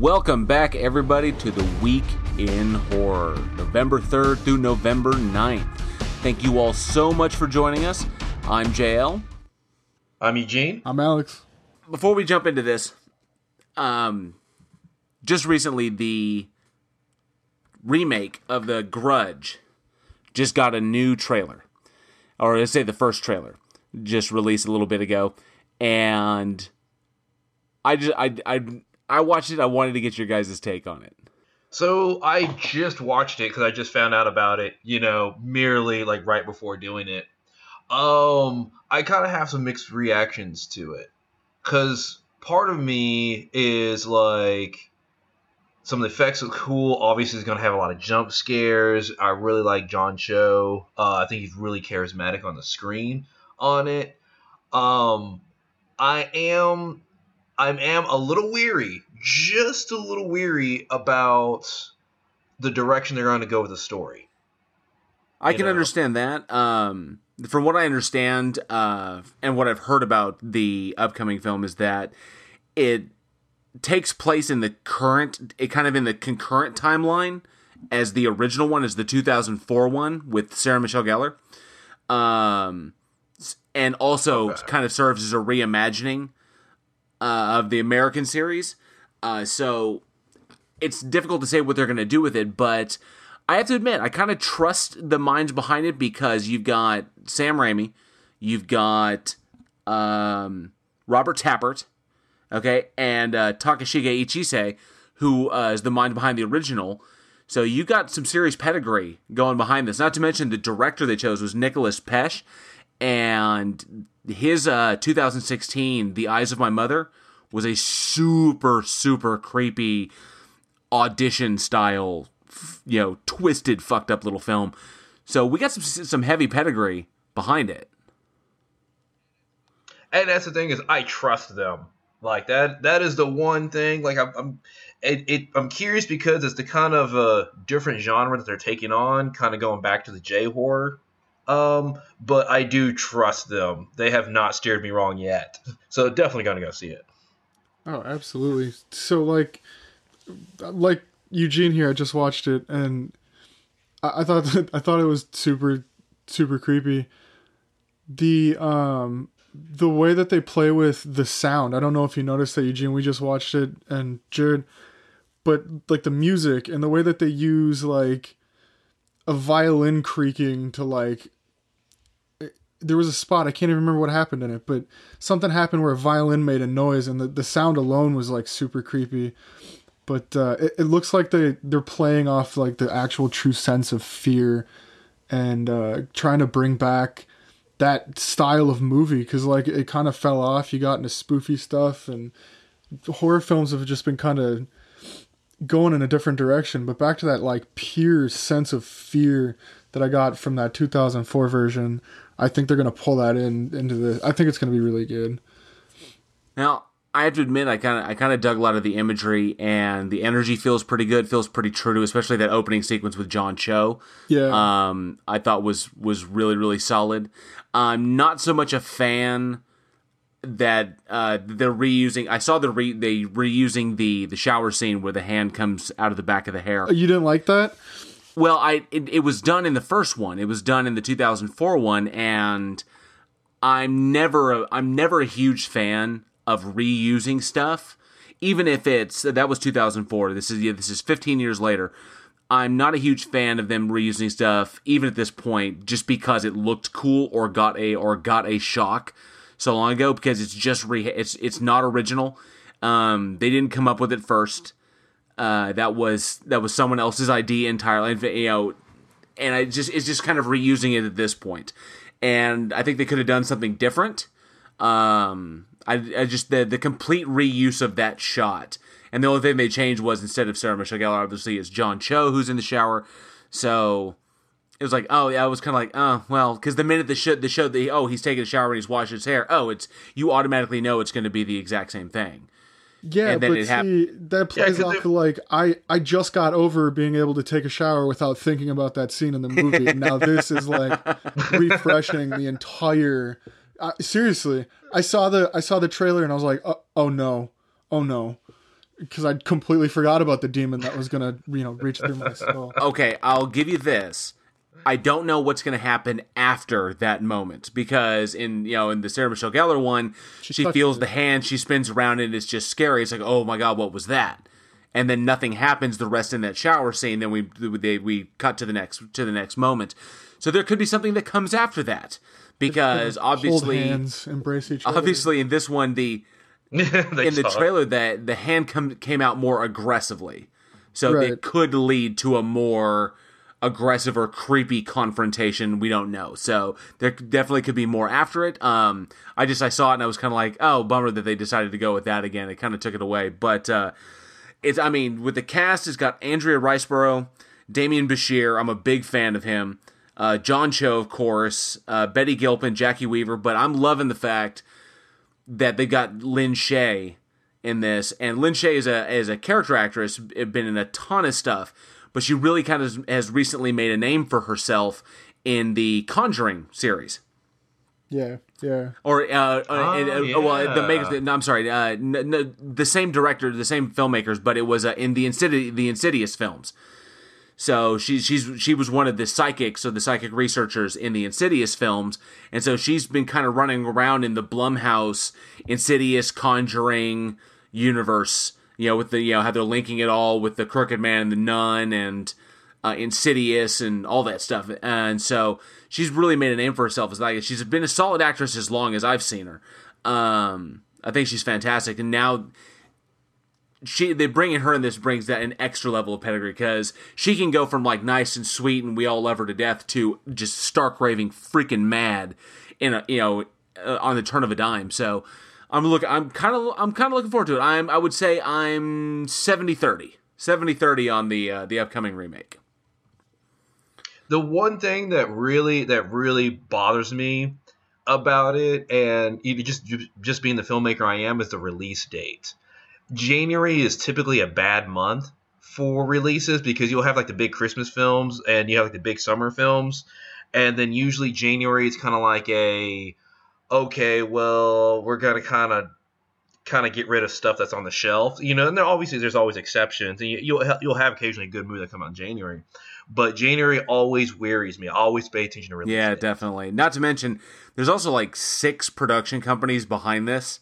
Welcome back, everybody, to the Week in Horror, November 3rd through November 9th. Thank you all so much for joining us. I'm JL. I'm Eugene. I'm Alex. Before we jump into this, um, just recently the remake of The Grudge just got a new trailer, or let's say the first trailer, just released a little bit ago, and I just I I I watched it. I wanted to get your guys' take on it. So I just watched it because I just found out about it, you know, merely like right before doing it. Um, I kind of have some mixed reactions to it because part of me is like some of the effects look cool. Obviously, it's going to have a lot of jump scares. I really like John Cho. Uh, I think he's really charismatic on the screen on it. Um, I am, I am a little weary, just a little weary about the direction they're going to go with the story. I can know. understand that. Um, from what I understand, uh, and what I've heard about the upcoming film is that it takes place in the current, it kind of in the concurrent timeline as the original one, as the 2004 one with Sarah Michelle Gellar, um, and also Okay. kind of serves as a reimagining uh, of the American series. Uh, so it's difficult to say what they're going to do with it, but I have to admit, I kind of trust the minds behind it because you've got Sam Raimi, you've got um, Robert Tapert, okay, and uh, Takashige Ichise, who uh, is the mind behind the original. So you got some serious pedigree going behind this. Not to mention the director they chose was Nicolas Pesce, and his uh, 2016 The Eyes of My Mother was a super super creepy audition style, you know, twisted, fucked up little film. So we got some some heavy pedigree behind it. And that's the thing is, I trust them. Like that. That is the one thing. Like I'm, I'm it, it, I'm curious because it's the kind of uh, different genre that they're taking on, kind of going back to the J horror. Um, but I do trust them. They have not steered me wrong yet. So definitely gonna go see it. Oh, absolutely. So like, like Eugene here, I just watched it and I, I thought that, I thought it was super, super creepy. The um the way that they play with the sound. I don't know if you noticed that Eugene. We just watched it and Jared, but like the music and the way that they use like a violin creaking to like there was a spot I can't even remember what happened in it, but something happened where a violin made a noise and the, the sound alone was like super creepy. But uh, it, it looks like they they're playing off like the actual true sense of fear and uh, trying to bring back that style of movie because like it kind of fell off. You got into spoofy stuff and horror films have just been kind of going in a different direction. But back to that like pure sense of fear that I got from that 2004 version. I think they're gonna pull that in into the. I think it's gonna be really good. Now, I have to admit, I kind of I kind of dug a lot of the imagery, and the energy feels pretty good. Feels pretty true to, especially that opening sequence with John Cho. Yeah, Um, I thought was was really really solid. I'm not so much a fan that uh, they're reusing. I saw the re they reusing the the shower scene where the hand comes out of the back of the hair. you didn't like that? Well, I it, it was done in the first one. It was done in the 2004 one, and I'm never a, I'm never a huge fan of reusing stuff, even if it's that was 2004. This is yeah, this is 15 years later. I'm not a huge fan of them reusing stuff, even at this point, just because it looked cool or got a or got a shock so long ago. Because it's just re it's it's not original. Um, they didn't come up with it first. Uh, that was that was someone else's idea entirely. You know, and I just it's just kind of reusing it at this point. And I think they could have done something different. Um, I, I just the the complete reuse of that shot. And the only thing they changed was instead of Sarah Michelle Gellar, obviously it's John Cho who's in the shower. So it was like, oh yeah, I was kind of like, oh well, because the minute the show the show the oh he's taking a shower and he's washing his hair, oh it's you automatically know it's going to be the exact same thing. Yeah, And then but it see, hap- that plays 'cause off it- like I I just got over being able to take a shower without thinking about that scene in the movie. and now this is like refreshing the entire. Uh, seriously, I saw the I saw the trailer and I was like, oh, oh no, oh no, because I completely forgot about the demon that was gonna you know reach through my skull. Okay, I'll give you this. I don't know what's going to happen after that moment because in you know in the Sarah Michelle Gellar one, she, touches feels it. the hand, she spins around, and it's just scary. It's like, oh my god, what was that? And then nothing happens the rest in that shower scene. Then we they, we cut to the next to the next moment. So there could be something that comes after that because Hold obviously, hands, embrace each other. obviously in this one the in the saw it. trailer that the hand come, came out more aggressively so Right. it could lead to a more aggressive or creepy confrontation we don't know. So there definitely could be more after it. Um i just i saw it and i was kind of like oh bummer that they decided to go with that again. It kind of took it away. But uh it's i mean with the cast it's got Andrea Riseborough Demián Bichir, I'm a big fan of him. Uh, John Cho, of course, uh, Betty Gilpin, Jacki Weaver, but I'm loving the fact that they got Lin Shaye in this, and Lin Shaye is a is a character actress, been in a ton of stuff, but she really kind of has recently made a name for herself in the Conjuring series. yeah, yeah. Or uh, uh, and, uh, well, the yeah. makers. No, I'm sorry. Uh, n- n- the same director, the same filmmakers, but it was uh, in the Insidious, the Insidious films. So she's she's she was one of the psychics or the psychic researchers in the Insidious films, and so she's been kind of running around in the Blumhouse Insidious Conjuring universe. You know, with the you know how they're linking it all with the Crooked Man and the Nun and uh, Insidious and all that stuff. And so she's really made a name for herself as like she's been a solid actress as long as I've seen her. Um, I think she's fantastic, and now she they bringing her in this brings that an extra level of pedigree because she can go from like nice and sweet and we all love her to death to just stark raving freaking mad in a you know uh, on the turn of a dime. So I'm look I'm kind of I'm kind of looking forward to it. I'm I would say I'm 70-30. 70-30 on the uh, the upcoming remake. the one thing that really that really bothers me about it and just just being the filmmaker I am is the release date. January is typically a bad month for releases because you'll have like the big Christmas films and you have like the big summer films and then usually January is kind of like a okay, well, we're going to kind of kind of get rid of stuff that's on the shelf, you know. And there obviously there's always exceptions, and you, you'll you'll have occasionally a good movie that come out in January, but January always wearies me. I always pay attention to release. Yeah, dates. definitely. Not to mention, there's also like six production companies behind this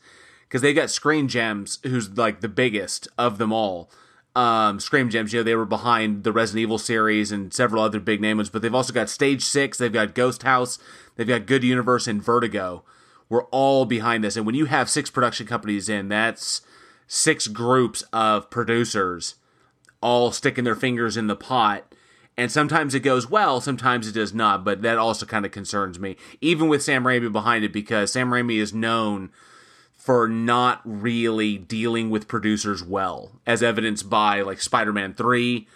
because they got Screen Gems, who's like the biggest of them all. Um, Scream Gems, you know, they were behind the Resident Evil series and several other big names, but they've also got Stage Six, they've got Ghost House, they've got Good Universe and Vertigo. We're all behind this, and when you have six production companies in, that's six groups of producers all sticking their fingers in the pot. And sometimes it goes well, sometimes it does not, but that also kind of concerns me. Even with Sam Raimi behind it, because Sam Raimi is known for not really dealing with producers well, as evidenced by like Spider-Man 3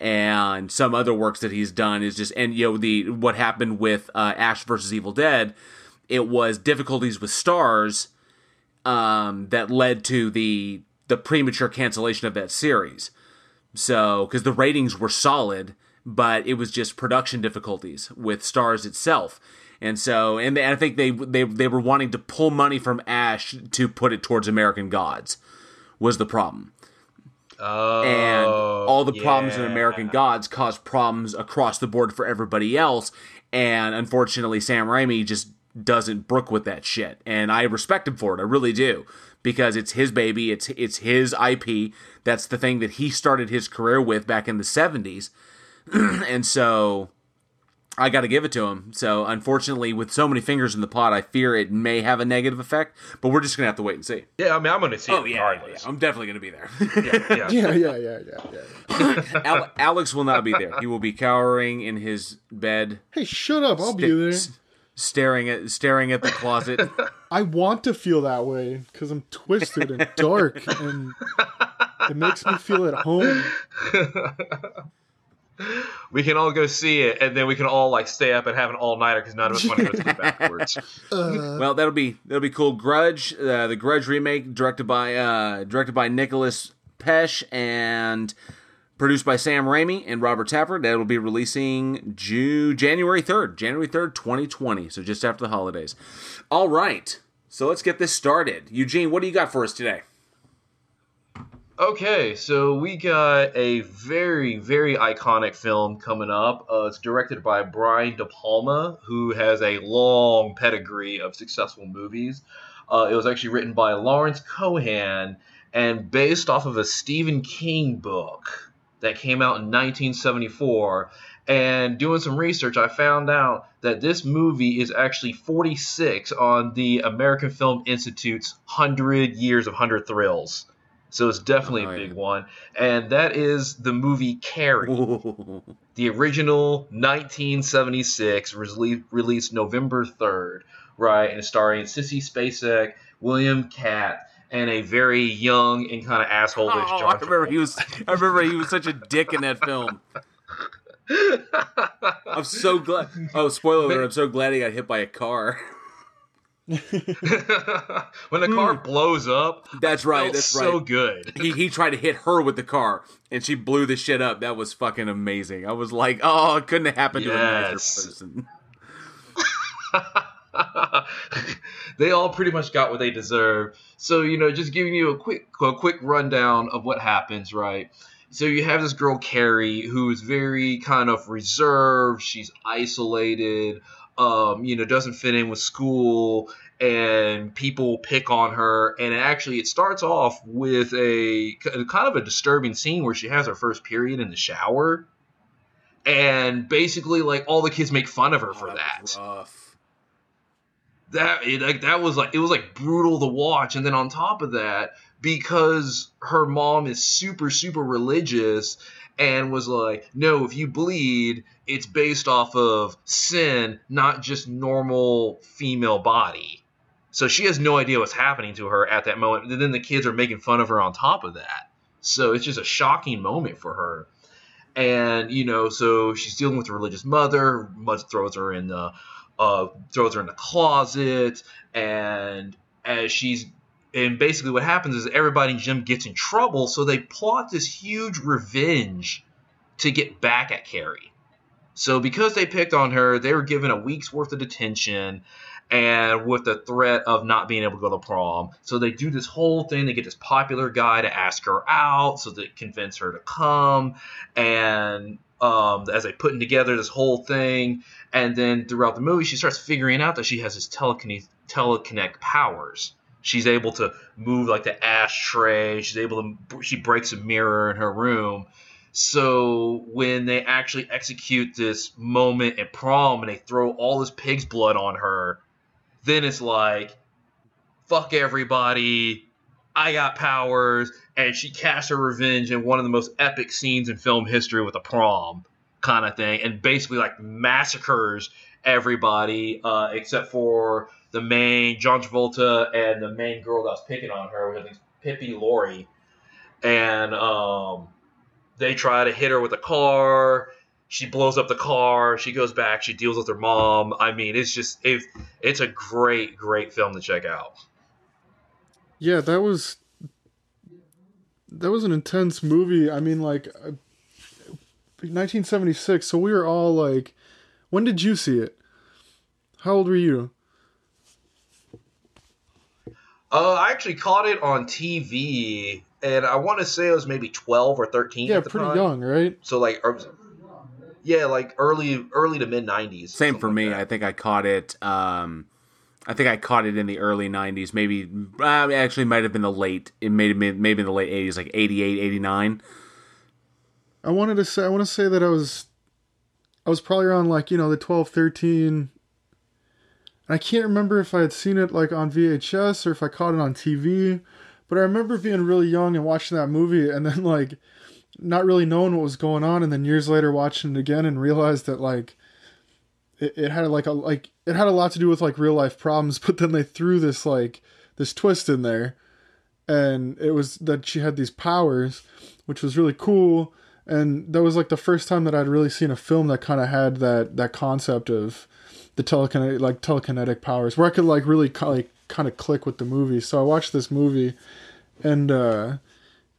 and some other works that he's done is just and you know the what happened with uh, Ash versus Evil Dead, it was difficulties with stars um, that led to the the premature cancellation of that series. So, because the ratings were solid, but it was just production difficulties with Stars itself. And so, and they, I think they they they were wanting to pull money from Ash to put it towards American Gods, was the problem. Oh, And all the problems in. American Gods caused problems across the board for everybody else. And unfortunately, Sam Raimi just doesn't brook with that shit. And I respect him for it. I really do. Because it's his baby, it's it's his IP. That's the thing that he started his career with back in the 70s. and so I got to give it to him. So unfortunately, with so many fingers in the pot, I fear it may have a negative effect. But we're just gonna have to wait and see. Yeah, I mean, I'm going to see Oh it yeah, regardless. I'm definitely gonna be there. yeah, yeah. Yeah, yeah, yeah, yeah, yeah. Al- Alex will not be there. He will be cowering in his bed, Hey, shut up! I'll be there. s- staring at staring at the closet. I want to feel that way because I'm twisted and dark, and it makes me feel at home. We can all go see it, and then we can all like stay up and have an all nighter because none of us want to go to sleep afterwards. well, that'll be that'll be cool. Grudge, uh, the Grudge remake, directed by uh, directed by Nicolas Pesce and produced by Sam Raimi and Robert Tapper. That'll be releasing June January third, January third, twenty twenty. So just after the holidays. All right, so let's get this started. Eugene, what do you got for us today? Okay, so we got a very, very iconic film coming up. Uh, it's directed by Brian De Palma, who has a long pedigree of successful movies. Uh, it was actually written by Lawrence Cohen and based off of a Stephen King book that came out in 1974. And doing some research, I found out that this movie is actually 46 on the American Film Institute's 100 Years of 100 Thrills. So it's definitely Oh, a big yeah. one. And that is the movie Carrie. The original 1976, rele- released November 3rd, right? And starring Sissy Spacek, William Katt, and a very young and kind of asshole-ish Oh, John I remember he was. I remember he was such a dick in that film. I'm so glad. Oh, spoiler alert! I'm so glad he got hit by a car. when the car hmm. blows up, That's right. That's so good. He he tried to hit her with the car, and she blew the shit up. That was fucking amazing. I was like, oh, it couldn't have happened to a nicer person. they all pretty much got what they deserved. So you know, just giving you a quick a quick rundown of what happens, right? So you have this girl Carrie who is very kind of reserved. She's isolated. Um, you know, doesn't fit in with school, and people pick on her. And actually, it starts off with a kind of a disturbing scene where she has her first period in the shower, and basically, like all the kids make fun of her for Oh, that was rough. That it, like that was like it was like brutal to watch. And then on top of that because her mom is super super religious and was like no if you bleed it's based off of sin not just normal female body. So she has no idea what's happening to her at that moment. And then the kids are making fun of her on top of that. So it's just a shocking moment for her. And you know so she's dealing with a religious mother mother throws her in the uh, throws her in the closet, and as she's and basically what happens is everybody in gym gets in trouble, so they plot this huge revenge to get back at Carrie. So because they picked on her, they were given a week's worth of detention and with the threat of not being able to go to prom. So they do this whole thing. They get this popular guy to ask her out so they convince her to come. And um, as they putting together this whole thing, and then throughout the movie, she starts figuring out that she has this telekinetic telekinetic powers. She's able to move like the ashtray. She's able to. She breaks a mirror in her room. So when they actually execute this moment at prom and they throw all this pig's blood on her, then it's like, fuck everybody. I got powers, and she casts her revenge in one of the most epic scenes in film history with a prom kind of thing, and basically like massacres everybody uh, except for the main John Travolta and the main girl that was picking on her, which I think is Piper Laurie, and um, they try to hit her with a car. She blows up the car. She goes back. She deals with her mom. I mean, it's just it, it's a great, great film to check out. Yeah, that was that was an intense movie. I mean, like uh, 1976. So we were all like, when did you see it? How old were you? Uh, I actually caught it on TV, and I want to say it was maybe twelve or thirteen. Yeah, at the pretty time. young, right? So like, er- yeah, like early, early to mid nineties. Same for me. I think I caught it. Um, I think I caught it in the early '90s. Maybe uh, actually might have been the late. It may have been maybe in the late '80s, like '88, '89. I wanted to say I want to say that I was I was probably around like, you know, the 12, 13 I can't remember if I had seen it like on VHS or if I caught it on TV, but I remember being really young and watching that movie and then like not really knowing what was going on and then years later watching it again and realized that like it, had like a like it had a lot to do with like real life problems, but then they threw this like this twist in there and it was that she had these powers, which was really cool and that was like the first time that I'd really seen a film that kind of had that that concept of the telekinetic like telekinetic powers where I could like really like kind of click with the movie. So I watched this movie and uh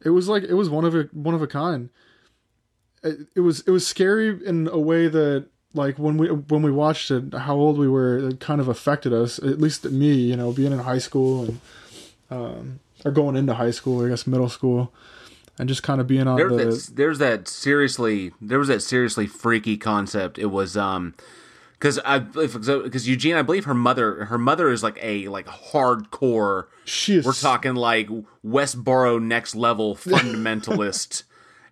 it was like it was one of a one of a kind. It, it was it was scary in a way that like when we when we watched it how old we were it kind of affected us at least me you know being in high school and um or going into high school I guess middle school and just kind of being on there's the that, there's that seriously there was that seriously freaky concept. It was um because I because Eugene, I believe her mother her mother is like a like hardcore. she is We're talking like Westboro next level fundamentalist.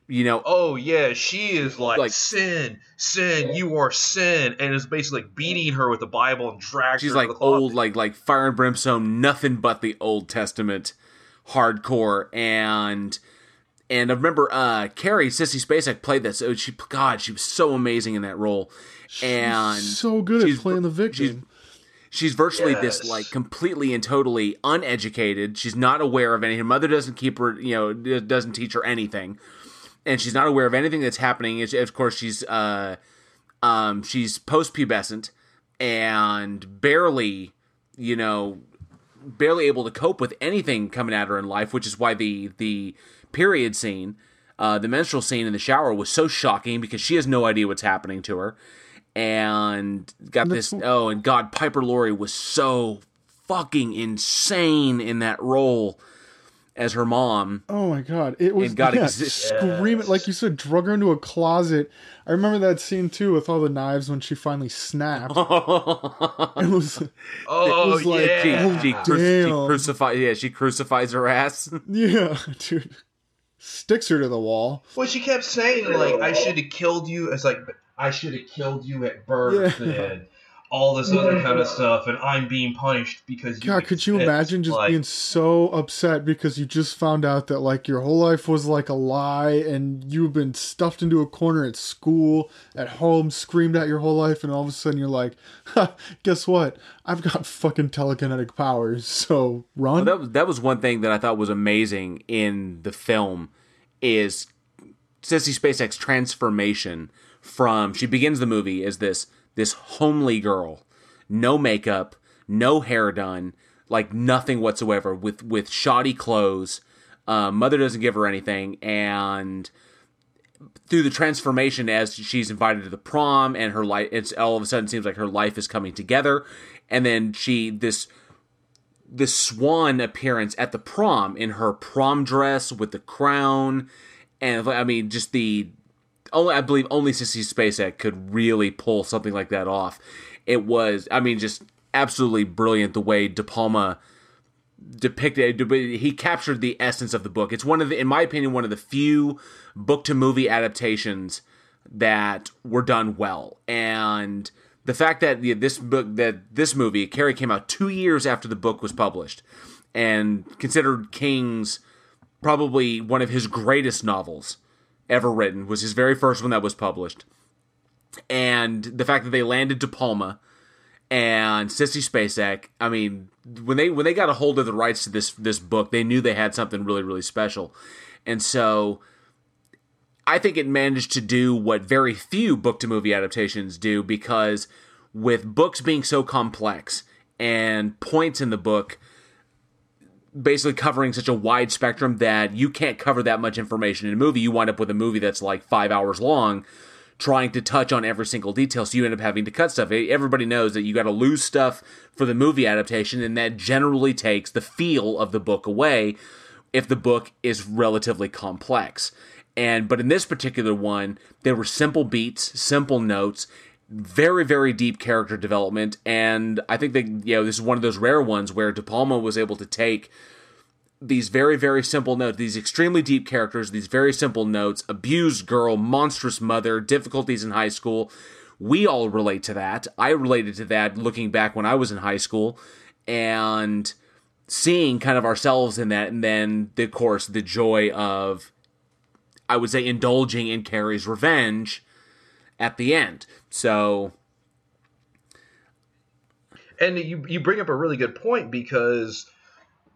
You know, Oh yeah, she is like, Like- sin, sin, you are sin, and is basically like beating her with the Bible and drags she's her like the old like like fire and brimstone, nothing but the Old Testament, hardcore and. And I remember uh, Carrie Sissy Spacek played that. So she, God, she was so amazing in that role. and so good at she's- playing the victim. she's she's virtually this like completely and totally uneducated she's not aware of anything her mother doesn't keep her you know doesn't teach her anything and she's not aware of anything that's happening. It's- of course she's uh um she's post-pubescent and barely you know barely able to cope with anything coming at her in life which is why the the period scene uh, the menstrual scene in the shower was so shocking because she has no idea what's happening to her. And got this oh and god piper laurie was so fucking insane in that role as her mom Oh my god! It was It gotta yeah, exist. screaming Yes. like you said, drug her into a closet. I remember that scene too with all the knives when she finally snapped. it was oh it was like, she, yeah, she, cru- she crucifies yeah she crucifies her ass yeah, dude. Sticks her to the wall. well, she kept saying like, "I should have killed you." It's like, "I should have killed you at birth," Yeah. And all this other kind of stuff, and I'm being punished because you God, could you imagine just Like, being so upset because you just found out that like your whole life was like a lie and you've been stuffed into a corner at school, at home, screamed at your whole life, and all of a sudden you're like, ha, guess what? I've got fucking telekinetic powers, so run. that was that was one thing that I thought was amazing in the film is Sissy Spacek's transformation from she begins the movie as this this homely girl, no makeup, no hair done, like nothing whatsoever, with with shoddy clothes. Uh, mother doesn't give her anything, and through the transformation as she's invited to the prom and her life it's all of a sudden seems like her life is coming together and then she this this swan appearance at the prom in her prom dress with the crown and I mean just the only I believe only Sissy Spacek could really pull something like that off. It was I mean just absolutely brilliant the way De Palma depicted he captured the essence of the book. It's one of the in my opinion one of the few book to movie adaptations that were done well. And the fact that this book that this movie Carrie came out 2 years after the book was published and considered King's probably one of his greatest novels ever written was his very first one that was published. And the fact that they landed De Palma and Sissy Spacek, I mean, when they when they got a hold of the rights to this this book, they knew they had something really really special. And so I think it managed to do what very few book to movie adaptations do because with books being so complex and points in the book basically covering such a wide spectrum that you can't cover that much information in a movie. You wind up with a movie that's like five hours long, trying to touch on every single detail. So you end up having to cut stuff. Everybody knows that you got to lose stuff for the movie adaptation, and that generally takes the feel of the book away if the book is relatively complex. And but in this particular one, there were simple beats, simple notes, very very deep character development, and I think that you know this is one of those rare ones where De Palma was able to take these very very simple notes, these extremely deep characters, these very simple notes, abused girl, monstrous mother, difficulties in high school. We all relate to that. I related to that looking back when I was in high school, and seeing kind of ourselves in that, and then of course the joy of I would say indulging in Carrie's revenge at the end. So and you you bring up a really good point because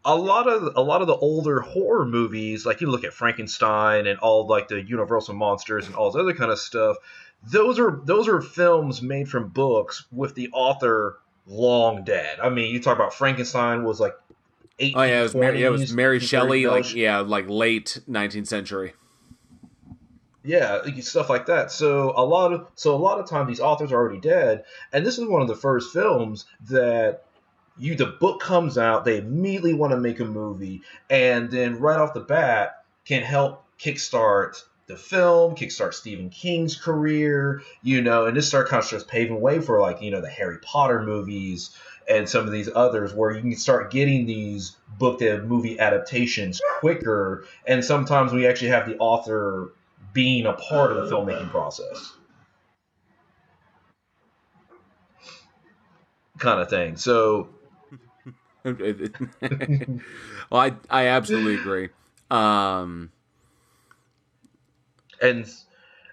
a lot of a lot of the older horror movies, like you look at Frankenstein and all like the Universal monsters and all this other kind of stuff, those are those are films made from books with the author long dead. I mean, you talk about Frankenstein was like eight. oh yeah, it was Mary, yeah, it was Mary Shelley, like yeah, like late nineteenth century. Yeah, stuff like that. So a lot of so a lot of times these authors are already dead, and this is one of the first films that you the book comes out, they immediately want to make a movie, and then right off the bat can help kickstart the film, kickstart Stephen King's career, you know, and this start kind of starts paving way for like, you know, the Harry Potter movies and some of these others where you can start getting these book to movie adaptations quicker. And sometimes we actually have the author being a part of the filmmaking process. Kind of thing. So well, I I absolutely agree. Um, and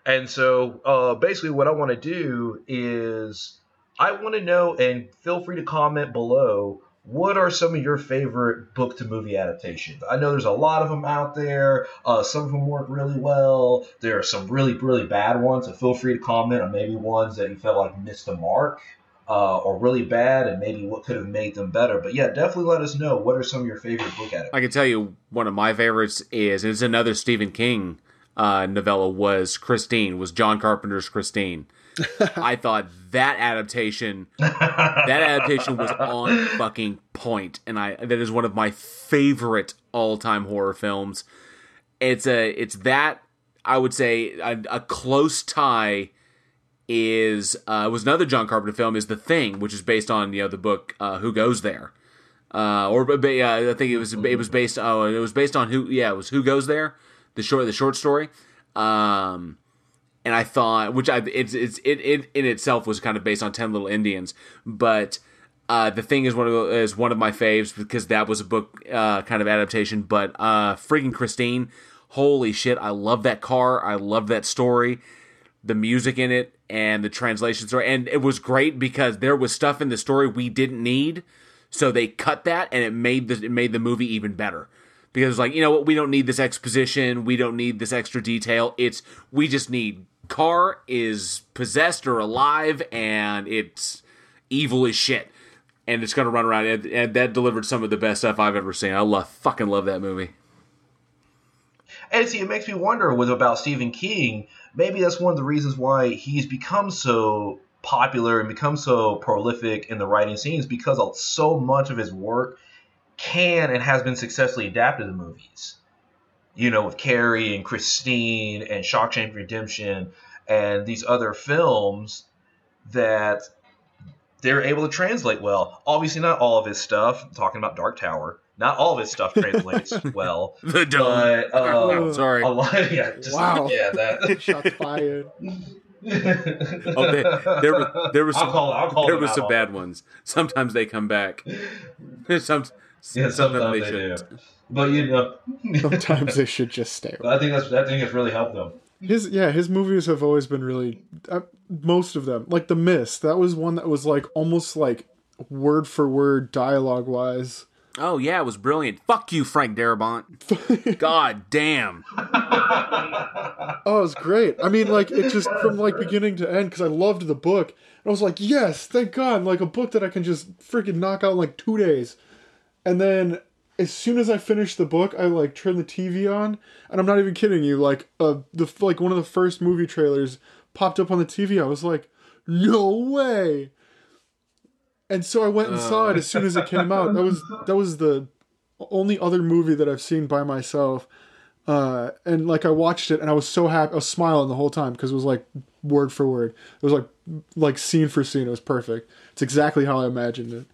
and so uh, basically, what I want to do is I want to know, and feel free to comment below. What are some of your favorite book to movie adaptations? I know there's a lot of them out there. Uh, some of them work really well. There are some really, really bad ones. So feel free to comment on maybe ones that you felt like missed the mark uh, or really bad, and maybe what could have made them better. But yeah, definitely let us know what are some of your favorite book adaptations. I can tell you one of my favorites is it's another Stephen King uh, novella was Christine was John Carpenter's Christine. I thought that adaptation that adaptation was on fucking point, and I that is one of my favorite all time horror films. It's a it's that I would say a, a close tie is uh, was another John Carpenter film is The Thing, which is based on you know the book uh, Who Goes There, uh, or yeah, I think it was it was based oh it was based on who yeah it was Who Goes There, the short the short story, um, and I thought which I it's it's it, it in itself was kind of based on Ten Little Indians, but. Uh, the thing is one of is one of my faves because that was a book uh, kind of adaptation. But uh, freaking Christine, holy shit! I love that car. I love that story the music in it and the translation story. And it was great because there was stuff in the story we didn't need. So they cut that and it made the it made the movie even better. Because like, you know what, we don't need this exposition, we don't need this extra detail. It's we just need Car is possessed or alive and it's evil as shit. And it's gonna run around and, and that delivered some of the best stuff I've ever seen. I love fucking love that movie. And see, it makes me wonder with about Stephen King maybe that's one of the reasons why he's become so popular and become so prolific in the writing scenes because so much of his work can and has been successfully adapted to movies. You know, with Carrie and Christine and Shawshank Redemption and these other films that they're able to translate well. Obviously, not all of his stuff. I'm talking about Dark Tower. Not all of his stuff translates well. the dome. But, uh, Sorry. A lot, yeah, just, Wow. yeah, that. Shots fired. Oh, they, there was there was I'll some, call- I'll call there them was some bad ones. Sometimes they come back. Some, Yeah, sometimes they, do. shouldn't. But you know, Sometimes they should just stay. I think that's I think it's really helped them. His yeah, his movies have always been really uh, most of them. Like The Mist, that was one that was like almost like word for word dialogue wise. Oh yeah, it was brilliant. Fuck you, Frank Darabont. God damn. Oh, it was great. I mean, like it just from like beginning to end because I loved the book. And I was like, yes, thank God, like a book that I can just freaking knock out in like two days. And then as soon as I finished the book, I like turned the TV on, and I'm not even kidding you. Like uh, the like one of the first movie trailers popped up on the TV. I was like, no way. And so I went and saw it as soon as it came out. That was that was the only other movie that I've seen by myself. Uh, and like I watched it and I was so happy. I was smiling the whole time because it was like word for word. It was like like scene for scene. It was perfect. It's exactly how I imagined it.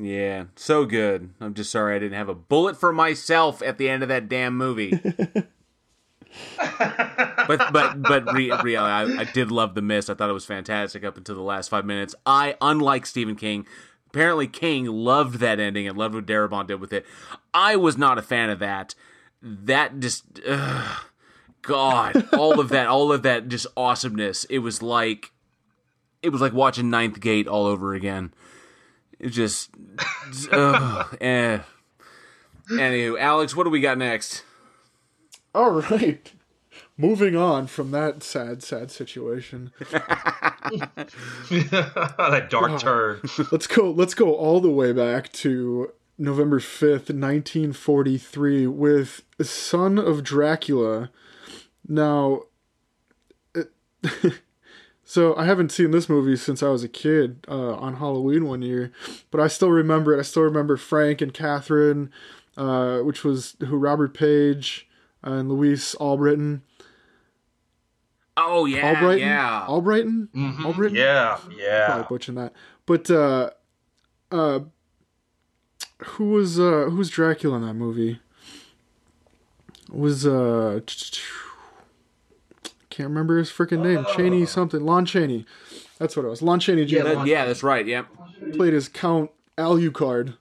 Yeah, so good. I'm just sorry I didn't have a bullet for myself at the end of that damn movie. but but but re- really, I, I did love the mist. I thought it was fantastic up until the last five minutes. I, unlike Stephen King, apparently King loved that ending and loved what Darabont did with it. I was not a fan of that. That just, ugh, God, all of that, all of that, just awesomeness. It was like, it was like watching Ninth Gate all over again. It just, ugh, eh. Anywho, Alex, what do we got next? All right. Moving on from that sad, sad situation. that dark turn. let's go let's go all the way back to November 5th, 1943 with Son of Dracula. Now it, so I haven't seen this movie since I was a kid uh, on Halloween one year, but I still remember it. I still remember Frank and Catherine, uh, which was who Robert Paige, and Louise Allbritton. Oh yeah, Albrighton? yeah. Albrighton? Mhm. Albritton? Yeah, Probably yeah. butchering that. But uh uh who was uh who was Dracula in that movie? Was uh can't remember his freaking name. Chaney oh. something. Lon Chaney. That's what it was. Lon Chaney Jr. Yeah, That- yeah, that's right. Yep. played as Count Alucard.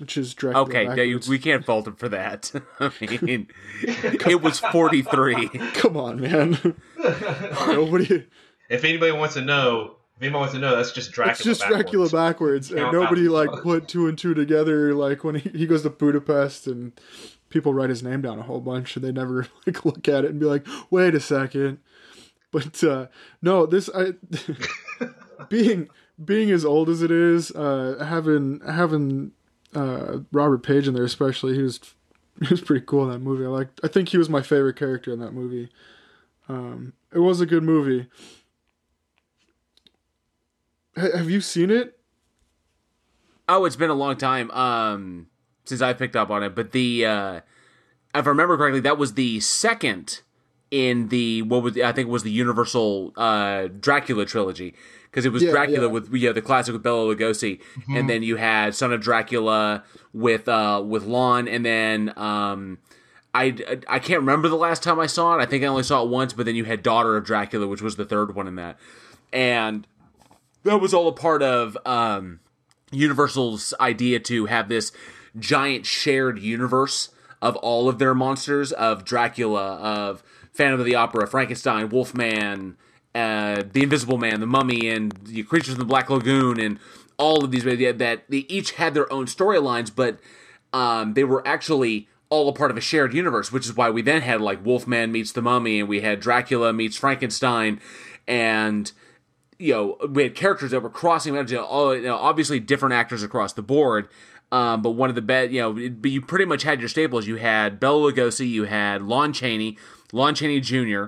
Which is Dracula. Okay, yeah, backwards. we can't fault him for that. I mean, it was forty three. Come on, man. Nobody If anybody wants to know, if anybody wants to know, that's just Dracula. It's just backwards. Dracula backwards, and nobody like put two and two together. Like when he, he goes to Budapest, and people write his name down a whole bunch, and they never like look at it and be like, "Wait a second. But uh, no, this I being being as old as it is, uh, having having uh, Robert Paige in there, especially, he was he was pretty cool in that movie. I like. I think he was my favorite character in that movie. Um, it was a good movie. Ha- have you seen it? Oh, it's been a long time um, since I picked up on it, but the uh, if I remember correctly, that was the second in the what was I think it was the Universal uh, Dracula trilogy because it was Yeah, Dracula yeah. with you know, the classic with Bela Lugosi, and then you had Son of Dracula with uh, with Lon, and then um, I I can't remember the last time I saw it. I think I only saw it once, but then you had Daughter of Dracula, which was the third one in that, and that was all a part of um, Universal's idea to have this giant shared universe of all of their monsters of Dracula, of Phantom of the Opera, Frankenstein, Wolfman, uh, the Invisible Man, the Mummy, and the Creatures in the Black Lagoon, and all of these that they each had their own storylines, but um, they were actually all a part of a shared universe, which is why we then had like Wolfman meets the Mummy, and we had Dracula meets Frankenstein, and you know, we had characters that were crossing, you know, all, you know, obviously different actors across the board. Um, but one of the best, you know, it, but you pretty much had your staples. You had Bela Lugosi, you had Lon Chaney, Lon Chaney Jr.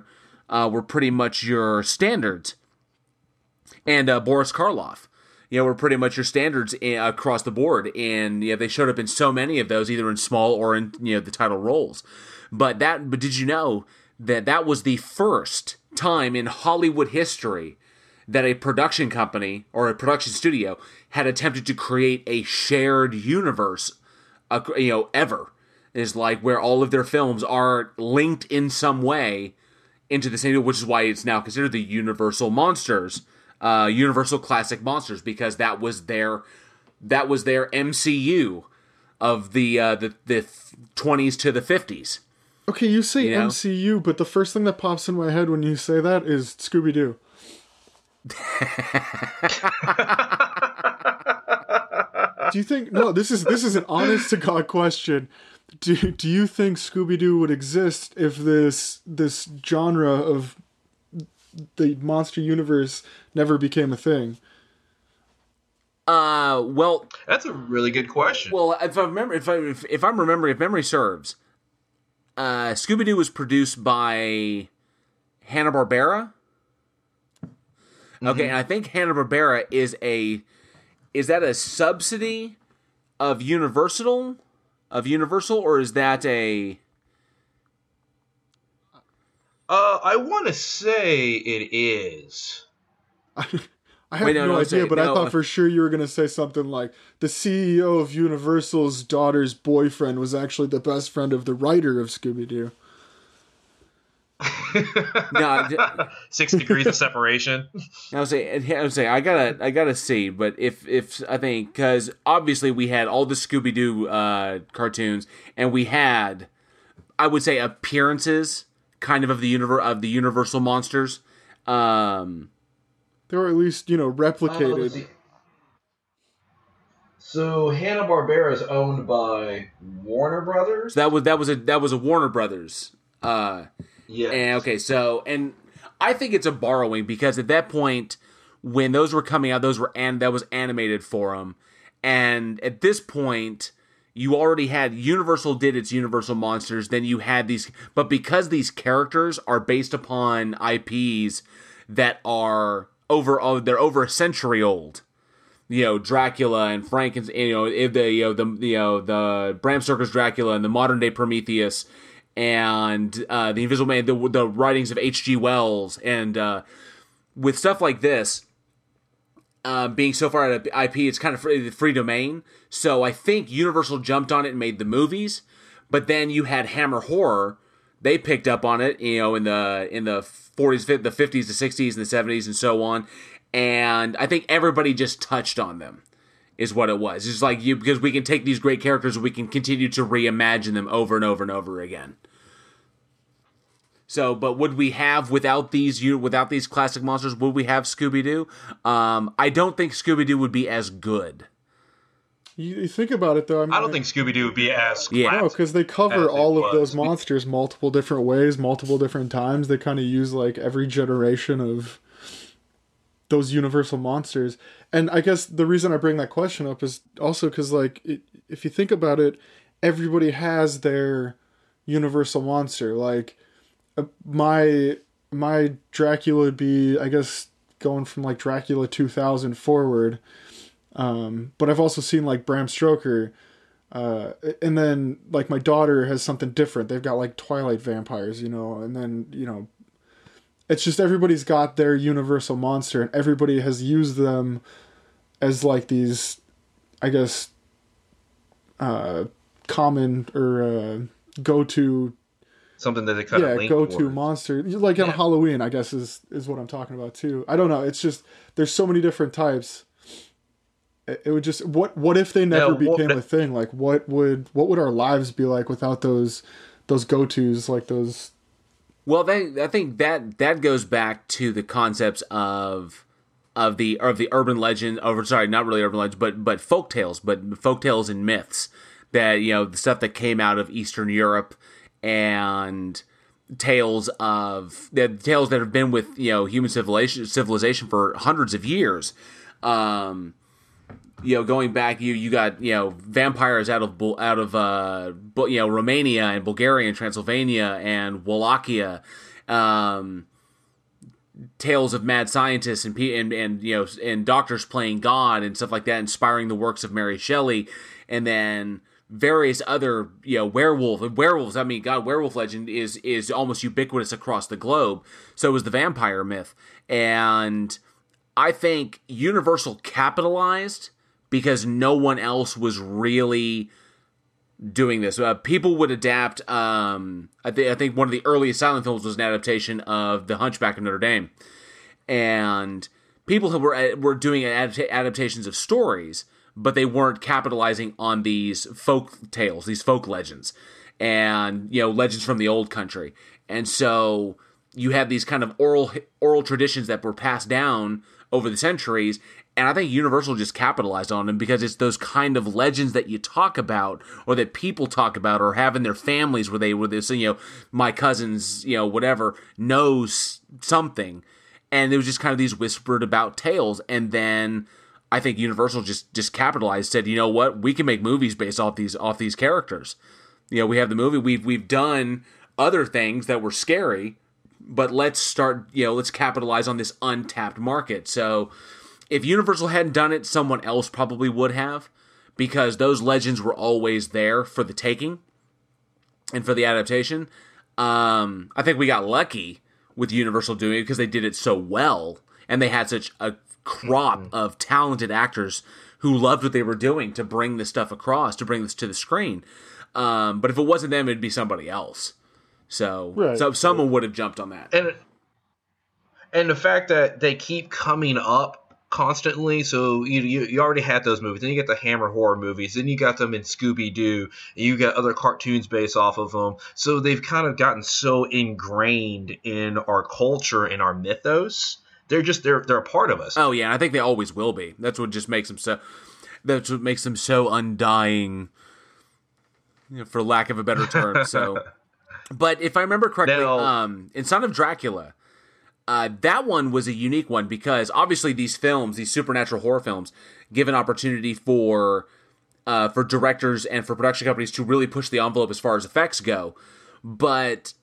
Uh, were pretty much your standards, and uh, Boris Karloff. You know, were pretty much your standards in, across the board, and yeah, they showed up in so many of those, either in small or in you know the title roles. But that, but did you know that that was the first time in Hollywood history that a production company or a production studio had attempted to create a shared universe, uh, you know, ever is like where all of their films are linked in some way into the same, which is why it's now considered the Universal Monsters, uh, Universal Classic Monsters, because that was their that was their MCU of the uh, the the twenties to the fifties. Okay, you say You know? MCU, but the first thing that pops in my head when you say that is Scooby Doo. Do you think no, this is this is an honest to God question. Do do you think Scooby Doo would exist if this this genre of the monster universe never became a thing? Uh, well, That's a really good question. Well, if I remember, if I if, if I'm remembering, if memory serves, uh, Scooby Doo was produced by Hanna Barbera. Okay, and I think Hanna Barbera is a is that a subsidy of Universal of Universal, or is that a uh, I want to say it is. I have Wait, no, no, no, idea, say- but I thought for sure you were going to say something like the CEO of Universal's daughter's boyfriend was actually the best friend of the writer of Scooby Doo. No? d- Six degrees of separation. I would say, I would say, I gotta, I gotta see. But if, if I think, because obviously we had all the Scooby Doo uh, cartoons, and we had, I would say, appearances, kind of of the universe of the Universal monsters. Um, They were at least, you know, replicated. So Hanna Barbera is owned by Warner Brothers. so that was that was a that was a Warner Brothers. Uh, yeah. Okay, so and I think it's a borrowing because at that point, when those were coming out, those were and that was animated for them, and at this point, you already had Universal did its Universal monsters. Then you had these, but because these characters are based upon IPs that are over oh they're over a century old. you know Dracula and Frankenstein, you know eh, the you know the you know the Bram Stoker's Dracula and the modern day Prometheus and uh, the Invisible Man, the the writings of H. G. Wells, and uh, with stuff like this. Uh, being so far out of IP, it's kind of free, free domain. So I think Universal jumped on it and made the movies. But then you had Hammer Horror, they picked up on it, you know, in the in the 40s, the 50s, the 60s, and the 70s, and so on. And I think everybody just touched on them, is what it was. It's like you because we can take these great characters, we can continue to reimagine them over and over and over again. So, but would we have without these you without these classic monsters? Would we have Scooby Doo? Um, I don't think Scooby Doo would be as good. You, you think about it though. I, mean, I don't think Scooby Doo would be as Yeah. No, because they cover all of was. those monsters multiple different ways, multiple different times. They kind of use like every generation of those universal monsters. And I guess the reason I bring that question up is also because, like, it, if you think about it, everybody has their universal monster. Like, uh, my my Dracula would be, I guess, going from like Dracula 2000 forward. Um, but I've also seen like Bram Stoker. Uh, and then like my daughter has something different. They've got like Twilight vampires, you know, and then you know, it's just everybody's got their universal monster, and everybody has used them as like these, I guess, uh, common or uh, go to something that they kind yeah of link go to monster like on Halloween. I guess is is what I'm talking about too. I don't know. It's just there's so many different types. It, it would just what what if they never Yeah, what- became a thing? Like what would what would our lives be like without those those go tos like those Well, I think that that goes back to the concepts of of the of the urban legend. Or sorry, not really urban legend, but but folk tales, but folk tales and myths that you know the stuff that came out of Eastern Europe and tales of the tales that have been with you know human civilization civilization for hundreds of years. Um, you know, going back, you you got you know vampires out of out of uh you know Romania and Bulgaria and Transylvania and Wallachia, um, tales of mad scientists and and and you know and doctors playing God and stuff like that, inspiring the works of Mary Shelley, and then various other you know werewolf werewolves. I mean, God, werewolf legend is is almost ubiquitous across the globe. So is the vampire myth, and I think Universal capitalized because no one else was really doing this. Uh, people would adapt. Um, I think I think one of the earliest silent films was an adaptation of The Hunchback of Notre Dame, and people were uh, were doing adapta- adaptations of stories, but they weren't capitalizing on these folk tales, these folk legends, and you know legends from the old country, and so you have these kind of oral oral traditions that were passed down over the centuries and I think Universal just capitalized on them because it's those kind of legends that you talk about or that people talk about or have in their families where they were this, you know, my cousins, you know, whatever, knows something. And it was just kind of these whispered about tales. And then I think Universal just just capitalized, said, you know what, we can make movies based off these off these characters. You know, we have the movie, we've we've done other things that were scary, but let's start, you know, let's capitalize on this untapped market. So if Universal hadn't done it, someone else probably would have, because those legends were always there for the taking and for the adaptation. Um, I think we got lucky with Universal doing it because they did it so well, and they had such a crop of talented actors who loved what they were doing to bring this stuff across, to bring this to the screen. Um, but if it wasn't them, it'd be somebody else. So, Right. so someone would have jumped on that. and and the fact that they keep coming up constantly so you, you you already had those movies then you get the hammer horror movies then you got them in scooby-doo and you got other cartoons based off of them so they've kind of gotten so ingrained in our culture and our mythos they're just they're they're a part of us Oh yeah, I think they always will be. That's what just makes them so. That's what makes them so undying, you know, for lack of a better term. So, but if I remember correctly, Now- um, in Son of Dracula, uh, that one was a unique one because obviously these films, these supernatural horror films, give an opportunity for uh, for directors and for production companies to really push the envelope as far as effects go. But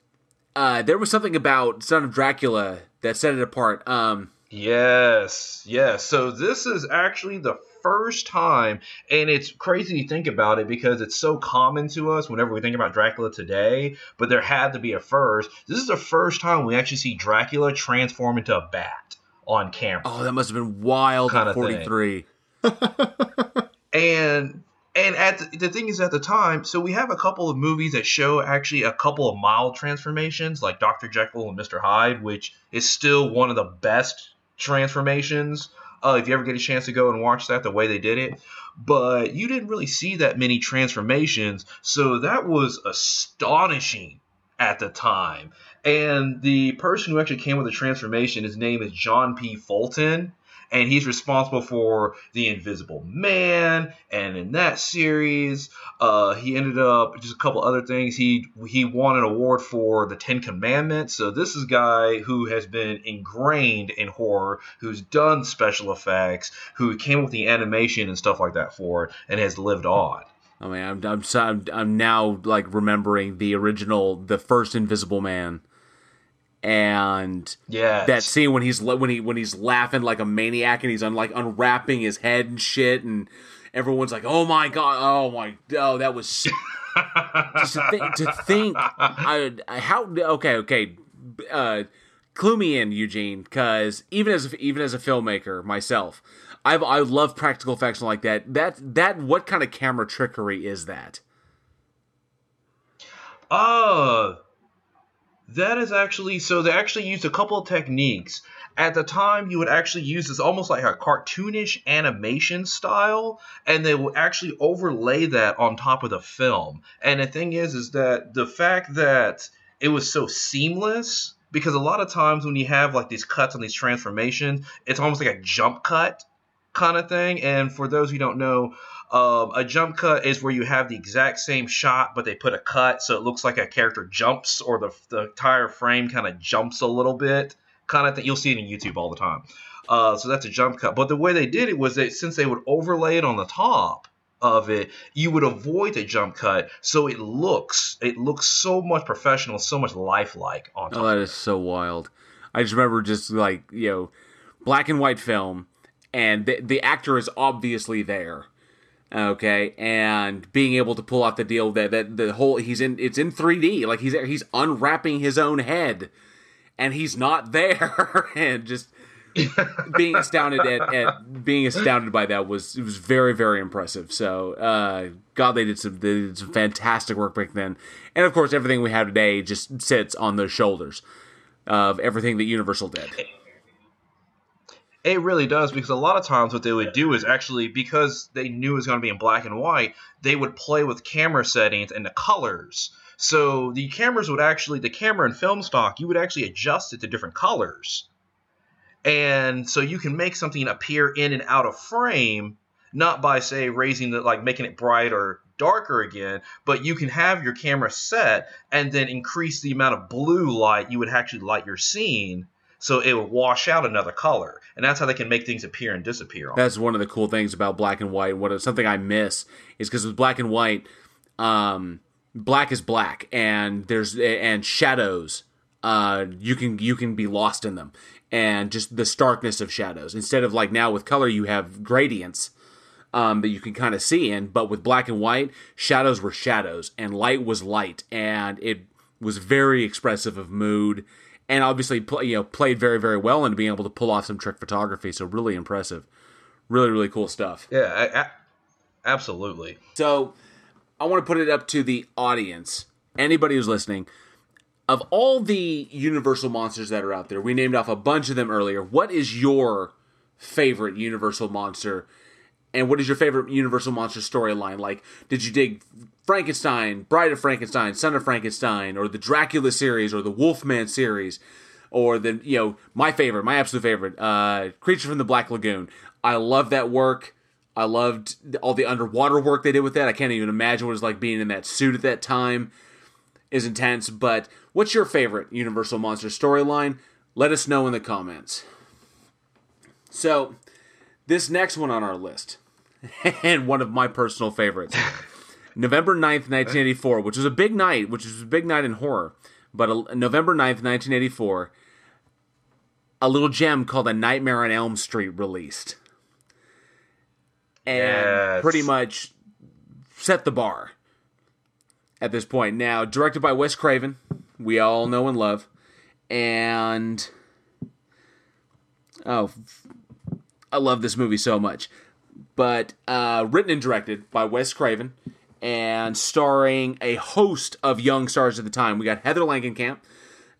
uh, there was something about Son of Dracula that set it apart. Um, Yes, yes. So this is actually the first time, and it's crazy to think about it because it's so common to us whenever we think about Dracula today, but there had to be a first. This is the first time we actually see Dracula transform into a bat on camera. Oh, that must have been wild Kinda at 43. and and at the, the thing is at the time so we have a couple of movies that show actually a couple of mild transformations like dr jekyll and mr hyde which is still one of the best transformations uh, if you ever get a chance to go and watch that the way they did it. But you didn't really see that many transformations so that was astonishing at the time. And the person who actually came with the transformation his name is john p. Fulton and he's responsible for the Invisible Man. And in that series, uh, he ended up just a couple other things. He he won an award for the Ten Commandments. So this is a guy who has been ingrained in horror, who's done special effects, who came up with the animation and stuff like that for it, and has lived on. I mean, I'm, I'm, I'm, I'm now like remembering the original, the first Invisible Man, and yeah, that scene when he's when he when he's laughing like a maniac and he's un, like unwrapping his head and shit, and everyone's like, "Oh my god! Oh my! Oh, that was so- just to think. To think I, I how okay okay." Uh, clue me in, Eugene, because even as a, even as a filmmaker myself, I've I love practical effects like that. That that what kind of camera trickery is that? Uh, that is actually so they actually used a couple of techniques. At the time, you would actually use this almost like a cartoonish animation style, and they would actually overlay that on top of the film. And the thing is, is that the fact that it was so seamless, because a lot of times when you have like these cuts on these transformations, it's almost like a jump cut kind of thing. And for those who don't know, um, a jump cut is where you have the exact same shot, but they put a cut so it looks like a character jumps or the, the entire frame kind of jumps a little bit, kind of thing. You'll see it on YouTube all the time. Uh, so that's a jump cut. But the way they did it was that since they would overlay it on the top of it, you would avoid the jump cut, so it looks it looks so much professional, so much lifelike on top. Oh, that is so wild. I just remember just like you know, black and white film, and the the actor is obviously there. Okay, and being able to pull off the deal that that the whole he's in it's in 3D, like he's he's unwrapping his own head, and he's not there, and just being astounded at, at being astounded by that was it was very very impressive. So, uh, God, they did some they did some fantastic work back then, and of course, everything we have today just sits on those shoulders of everything that Universal did. It really does because a lot of times what they would do is actually because they knew it was going to be in black and white, they would play with camera settings and the colors. So the cameras would actually the camera and film stock, you would actually adjust it to different colors. And so you can make something appear in and out of frame not by say raising the like making it bright or darker again, but you can have your camera set and then increase the amount of blue light you would actually light your scene so it would wash out another color. And that's how they can make things appear and disappear. On. That's one of the cool things about black and white. What something I miss is because with black and white, um, black is black, and there's and shadows. Uh, you can you can be lost in them, and just the starkness of shadows. Instead of like now with color, you have gradients um, that you can kind of see in. But with black and white, shadows were shadows, and light was light, and it was very expressive of mood and obviously pl- you know played very very well into being able to pull off some trick photography. So really impressive, really really cool stuff. Yeah, I, I, absolutely. So I want to put it up to the audience, anybody who's listening. Of all the Universal monsters that are out there, we named off a bunch of them earlier. What is your favorite Universal monster? And what is your favorite Universal monster storyline? Like, did you dig Frankenstein, Bride of Frankenstein, Son of Frankenstein, or the Dracula series, or the Wolfman series, or the you know my favorite, my absolute favorite, uh, Creature from the Black Lagoon. I love that work. I loved all the underwater work they did with that. I can't even imagine what it was like being in that suit at that time. Is intense. But what's your favorite Universal monster storyline? Let us know in the comments. So, this next one on our list, and one of my personal favorites. November 9th, 1984, which was a big night, which was a big night in horror. But uh, November 9th, 1984, a little gem called A Nightmare on Elm Street released. And Yes. pretty much set the bar at this point. Now, directed by Wes Craven, we all know and love. And oh, I love this movie so much. But uh, written and directed by Wes Craven and starring a host of young stars at the time. We got Heather Langenkamp,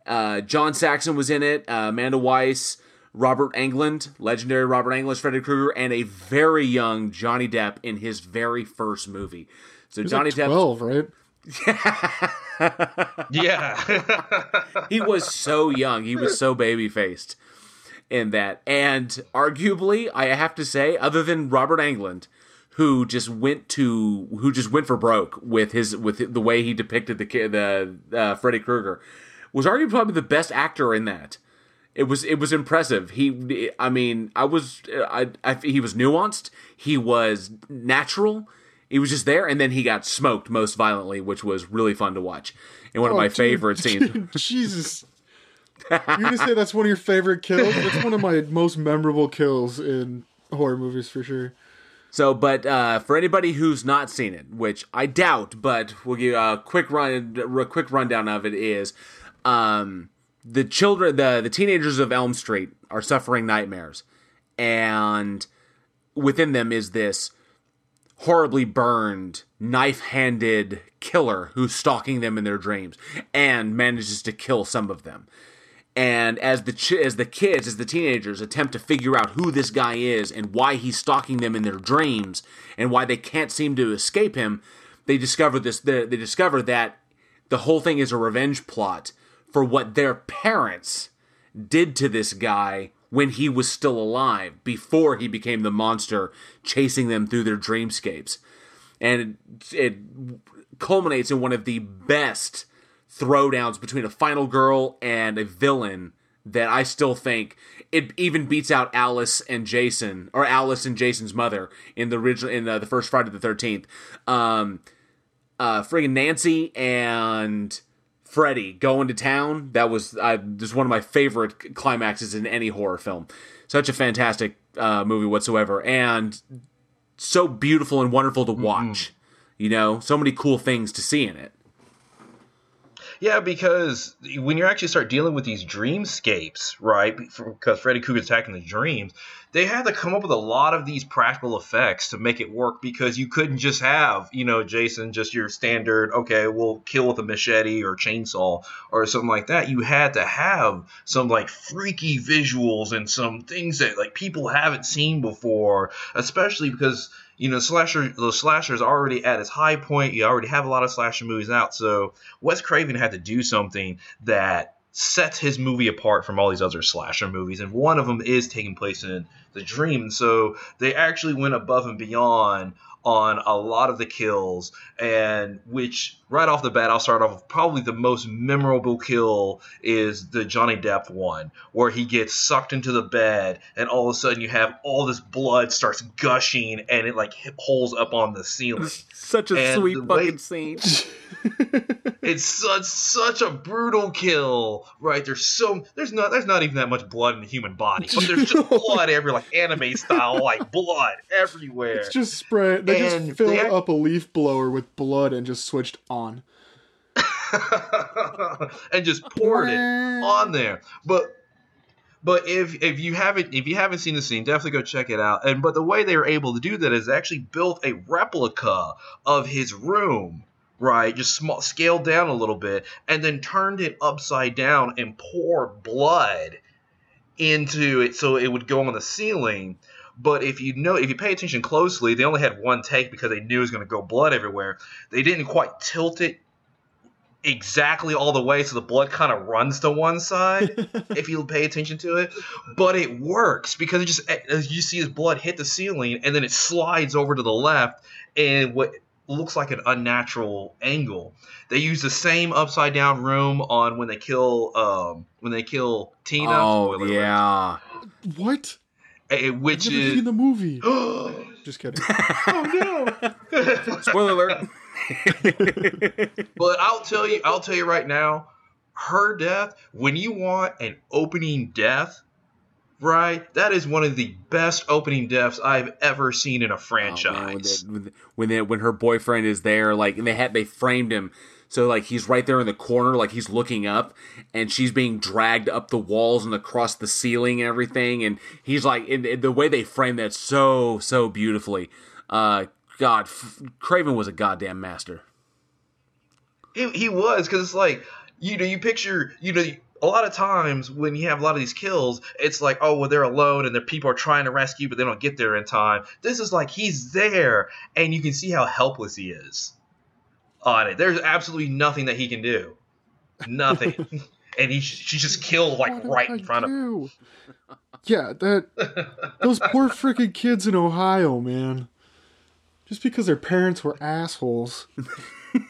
uh, John Saxon was in it, uh, Amanda Wyss, Robert Englund, legendary Robert Englund, Freddy Krueger, and a very young Johnny Depp in his very first movie. So He's Johnny like Depp, 12, right? Yeah. he was so young, he was so baby faced in that, and arguably, I have to say, other than Robert Englund, who just went to who just went for broke with his with the way he depicted the the uh, Freddy Krueger, was arguably probably the best actor in that. It was it was impressive. He, I mean, I was I, I he was nuanced. He was natural. He was just there, and then he got smoked most violently, which was really fun to watch. And one of Oh, my dude, favorite scenes. Jesus. You're gonna say that's one of your favorite kills? That's one of my most memorable kills in horror movies for sure. So, but uh, for anybody who's not seen it, which I doubt, but we'll give you a quick run, a quick rundown of it is, um, the children, the the teenagers of Elm Street are suffering nightmares, and within them is this horribly burned, knife-handed killer who's stalking them in their dreams and manages to kill some of them. And as the ch- as the kids, as the teenagers attempt to figure out who this guy is and why he's stalking them in their dreams and why they can't seem to escape him, they discover this. They, they discover that the whole thing is a revenge plot for what their parents did to this guy when he was still alive, before he became the monster chasing them through their dreamscapes. And it, it culminates in one of the best throwdowns between a final girl and a villain that I still think it even beats out Alice and Jason or Alice and Jason's mother in the original in the, the first Friday the Thirteenth. Um, uh, friggin' Nancy and Freddy going to town. That was uh, just one of my favorite climaxes in any horror film. Such a fantastic uh, movie whatsoever, and so beautiful and wonderful to watch. You know, so many cool things to see in it. Yeah, because when you actually start dealing with these dreamscapes, right? Because Freddy Krueger's attacking the dreams, they had to come up with a lot of these practical effects to make it work because you couldn't just have, you know, Jason, just your standard, okay, we'll kill with a machete or chainsaw or something like that. You had to have some like freaky visuals and some things that like people haven't seen before, especially because you know, slasher the slasher's already at its high point. You already have a lot of slasher movies out, so Wes Craven had to do something that sets his movie apart from all these other slasher movies, and one of them is taking place in the dream. So they actually went above and beyond on a lot of the kills, and which right off the bat, I'll start off with probably the most memorable kill is the Johnny Depp one, where he gets sucked into the bed, and all of a sudden you have all this blood starts gushing, and it like holes up on the ceiling. Such a And sweet fucking way- scene. it's such such a brutal kill, right? There's so there's not there's not even that much blood in the human body, but there's just blood everywhere, like anime style, like blood everywhere. It's just spray. They And just filled they act- up a leaf blower with blood and just switched on. and just poured it on there. But but if if you haven't if you haven't seen the scene, definitely go check it out. And but the way they were able to do that is actually built a replica of his room. Right, just small, scaled down a little bit, and then turned it upside down and poured blood into it so it would go on the ceiling. But if you know, if you pay attention closely, they only had one take because they knew it was going to go blood everywhere. They didn't quite tilt it exactly all the way so the blood kind of runs to one side if you pay attention to it but it works because it just as you see his blood hit the ceiling and then it slides over to the left and what looks like an unnatural angle they use the same upside down room on when they kill um when they kill tina Oh Spoiler alert. yeah. What? Eh, which I've never is seen the movie. Just kidding. Oh no Spoiler alert. But I'll tell you, I'll tell you right now, her death. When you want an opening death right? That is one of the best opening deaths I've ever seen in a Oh, man, franchise. when, they, when, they, when her boyfriend is there, like, and they had they framed him. So like he's right there in the corner, like he's looking up, and she's being dragged up the walls and across the ceiling and everything, and he's like, and, and the way they framed that so so beautifully. Uh, God, F- Craven was a goddamn master. He, he was because it's like you know you picture you know a lot of times when you have a lot of these kills it's like oh well they're alone and the people are trying to rescue but they don't get there in time this is like he's there and you can see how helpless he is on it there's absolutely nothing that he can do nothing and he she just killed like What right in front of him? Yeah, that those poor freaking kids in Ohio, man. Just because their parents were assholes.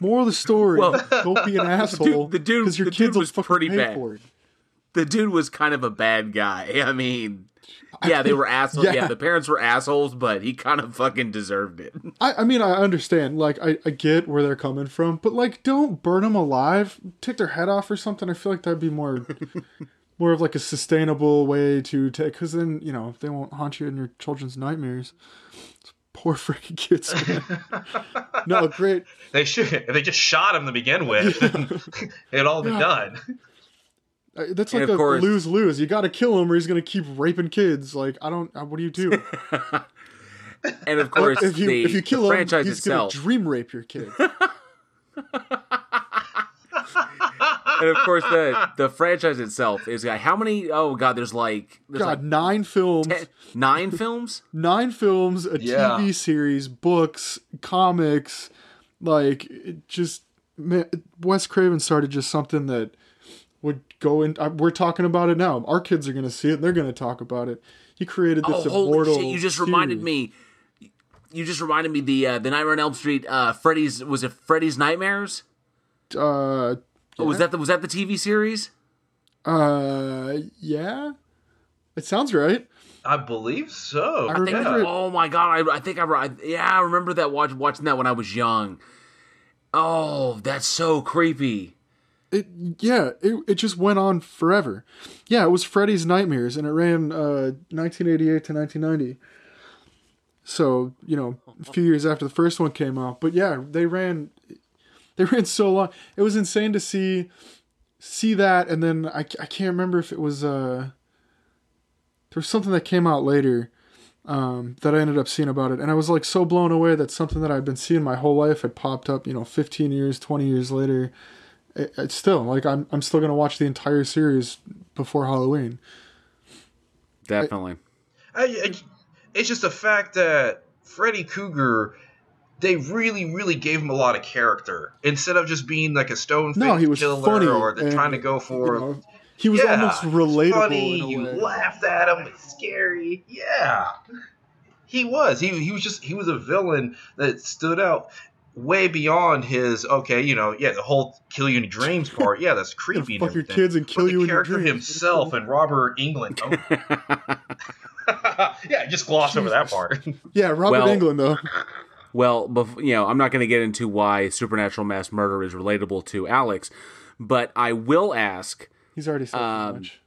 Moral of the story: Well, Don't be an asshole. the dude- because your the kids dude was pretty bad. The dude was kind of a bad guy. I mean, yeah, they were assholes. Yeah. yeah, the parents were assholes, but he kind of fucking deserved it. I, I mean, I understand. Like, I, I get where they're coming from, but like, don't burn them alive. Take their head off or something. I feel like that'd be more, more of like a sustainable way to take. Because then you know they won't haunt you in your children's nightmares. Poor freaking kids. no, great. they should if they just shot him to begin with it'd all be Yeah. done Uh, That's like of a course- lose lose. You got to kill him, or he's gonna keep raping kids. Like, I don't. uh, What do you do? And of course, if you the, if you kill the him, franchise he's itself, gonna dream rape your kid. And of course the the franchise itself is got how many? Oh god, there's like there's God, like nine films. ten- nine films. nine films, a Yeah. TV series, books, comics, like it just man, Wes Craven started just something that would go in. uh, We're talking about it now. Our kids are gonna see it. and They're gonna talk about it. He created this Oh holy immortal. shit! You just reminded me. You just reminded me the uh, the Nightmare on Elm Street. Uh, Freddy's was it Freddy's Nightmares? Uh, Oh, was that the was that the TV series? uh, yeah. It sounds right. i believe so I I think, remember it. oh my god! I, I think I, I yeah I remember that watch, watching that when I was young. Oh, that's so creepy. It yeah. It it just went on forever. Yeah, it was Freddy's Nightmares, and it ran uh 1988 to 1990. So you know, a few years after the first one came out. But yeah, they ran. They ran so long. It was insane to see see that, and then I, I can't remember if it was uh. There was something that came out later um, that I ended up seeing about it, and I was like so blown away that something that I'd been seeing my whole life had popped up. You know, 15 years, 20 years later. It, it's still like I'm I'm still gonna watch the entire series before Halloween. Definitely. I, I, it's just the fact that Freddy Krueger, they really, really gave him a lot of character instead of just being like a stone No, he was killer funny, or they're and, trying to go for. You know, he was yeah, almost relatable Funny, in a you way. laughed at him. It's scary. Yeah, he was. He he was just he was a villain that stood out way beyond his okay. You know, yeah, the whole kill you in your dreams part. Yeah, that's creepy. and fuck your kids and kill but you the in your character dreams. himself and Robert Englund. Oh. yeah, just gloss over that part. Yeah, Robert Well- Englund though. Well, bef- you know, I'm not going to get into why supernatural mass murder is relatable to Alex, but I will ask He's already said Um, much.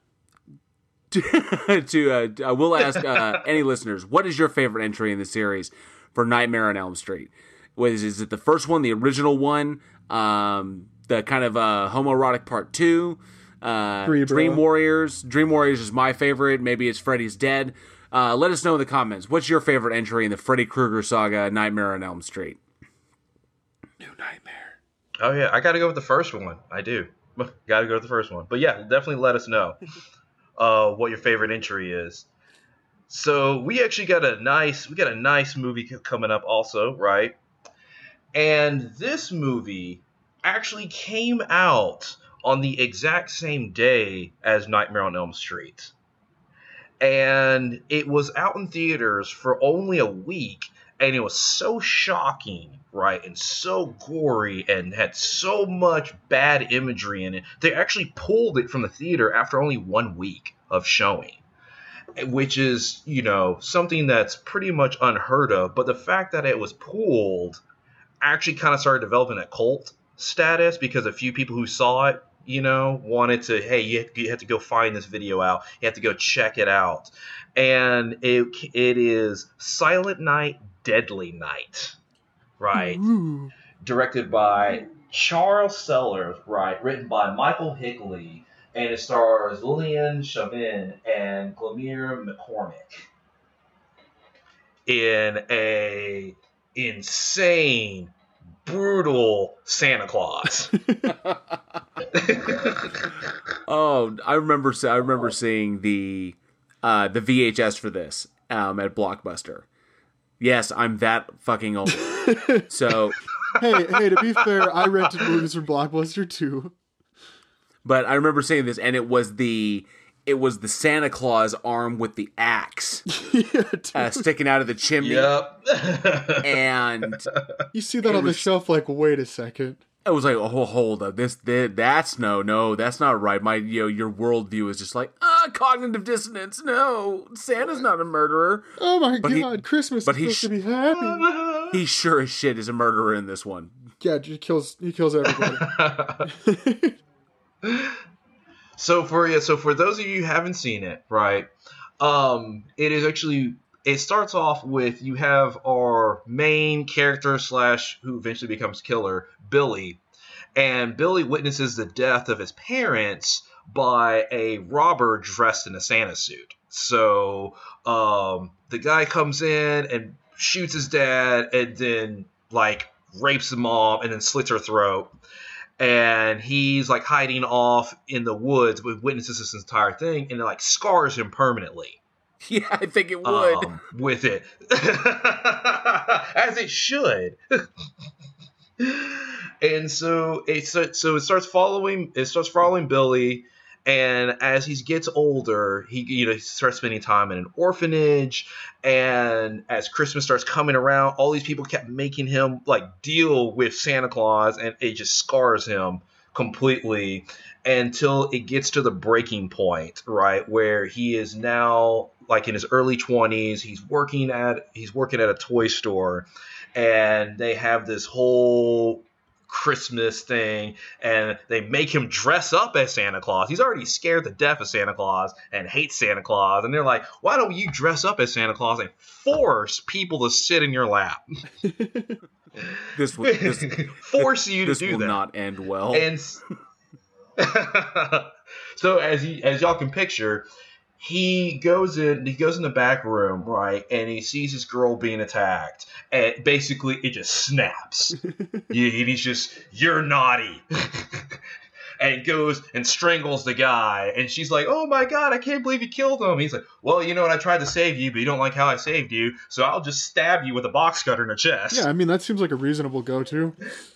to uh, I will ask uh, any listeners, what is your favorite entry in the series for Nightmare on Elm Street? Was is it the first one, the original one, um, the kind of uh, homoerotic part two, uh, Dream Warriors? Dream Warriors is my favorite. Maybe it's Freddy's Dead. Uh, let us know in the comments. What's your favorite entry in the Freddy Krueger saga, Nightmare on Elm Street? New nightmare. Oh yeah, I got to go with the first one. I do. got to go with the first one. But yeah, definitely let us know uh, what your favorite entry is. So we actually got a nice we got a nice movie coming up also, right? And this movie actually came out on the exact same day as Nightmare on Elm Street. And it was out in theaters for only a week and it was so shocking, right, and so gory, and had so much bad imagery in it. They actually pulled it from the theater after only one week of showing, which is, you know, something that's pretty much unheard of. But the fact that it was pulled actually kind of started developing a cult status because a few people who saw it you know, wanted to, hey, you have, you have to go find this video out. You have to go check it out. And it it is Silent Night, Deadly Night, right? Ooh. Directed by Charles Sellier, right? Written by Michael Hickey, and it stars Lilyan Chauvin and Gilmer McCormick in a insane, brutal Santa Claus. oh, I remember. I remember seeing the uh, the VHS for this um, at Blockbuster. Yes, I'm that fucking old. so, hey, hey, to be fair, I rented movies from Blockbuster too. but I remember seeing this, and it was the it was the Santa Claus arm with the axe yeah, uh, sticking out of the chimney, yep. and you see that it on the shelf, like, wait a second. I was like, oh, hold up, this, this that's no, no, that's not right. My, you know, your worldview is just like, ah, cognitive dissonance. No, Santa's not a murderer. Oh my But he- god, Christmas but is he supposed sh- to be happy. He sure as shit is a murderer in this one. Yeah, he kills he kills everybody. so for yeah, so for those of you who haven't seen it, right? Um, it is actually it starts off with you have our main character slash who eventually becomes killer, Billy, and Billy witnesses the death of his parents by a robber dressed in a Santa suit. So um, the guy comes in and shoots his dad, and then like rapes the mom, and then slits her throat and he's like hiding off in the woods with witnesses this entire thing and it like scars him permanently. Yeah, I think it would. um, with it. As it should. And so it so, so it starts following it starts following billy and as he gets older he you know he starts spending time in an orphanage. And as christmas starts coming around all these people kept making him like deal with santa claus and it just scars him completely until it gets to the breaking point right where he is now like in his early 20s he's working at he's working at a toy store. And they have this whole Christmas thing, and they make him dress up as Santa Claus. He's already scared to death of Santa Claus and hates Santa Claus, and they're like, "Why don't you dress up as Santa Claus and force people to sit in your lap? This will this, force you to this do will that." not end well. And so as you as y'all can picture, he goes in he goes in the back room, right, and he sees his girl being attacked. And basically it just snaps. He's just, You're naughty. and goes and strangles the guy. And she's like, Oh my god, I can't believe you killed him. He's like, Well, you know what, I tried to save you, but you don't like how I saved you, so I'll just stab you with a box cutter in the chest. yeah, I mean that seems like a reasonable go-to.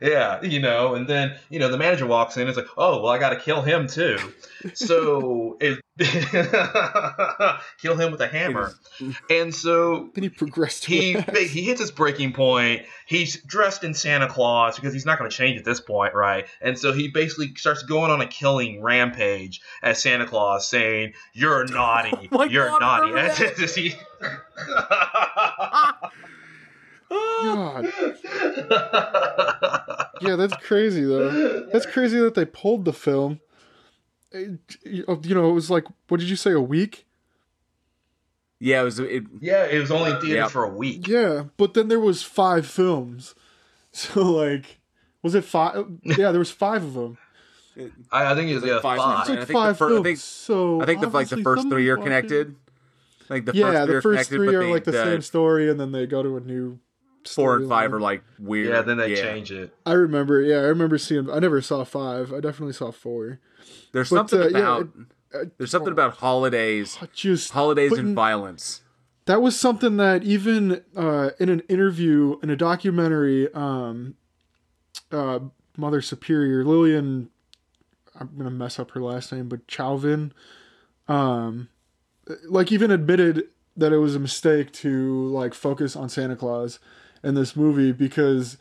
Yeah, you know, and then you know the manager walks in. and It's like, oh well, I got to kill him too. So it, kill him with a hammer. And so Then he progressed he he hits his breaking point. He's dressed in Santa Claus because he's not going to change at this point, right? And so he basically starts going on a killing rampage as Santa Claus, saying, "You're naughty. Oh You're God, naughty." remember And it's- he- God. Yeah, that's crazy though. That's crazy that they pulled the film. It- you know, it was like, what did you say, a week? yeah, it was. It, yeah, it was only in theaters Yep. for a week. Yeah, but then there was five films. So like, was it five? Yeah, there was five of them. I, I think it was like yeah, five five. It's like I think the five fir- I films. think- so I think the like the first three are connected. Like the watching- first yeah, three the are first connected, three but are like the, the same story, and then they go to a new. Four and five are like weird. Yeah, then they yeah. change it. I remember. Yeah, I remember seeing. I never saw five. I definitely saw four. There's But, something uh, yeah, about uh, there's something about holidays, Just holidays putting- and violence. that was something that even uh, in an interview in a documentary um, uh, mother superior lilyan i'm gonna mess up her last name but chauvin um, like even admitted that it was a mistake to like focus on santa claus in this movie because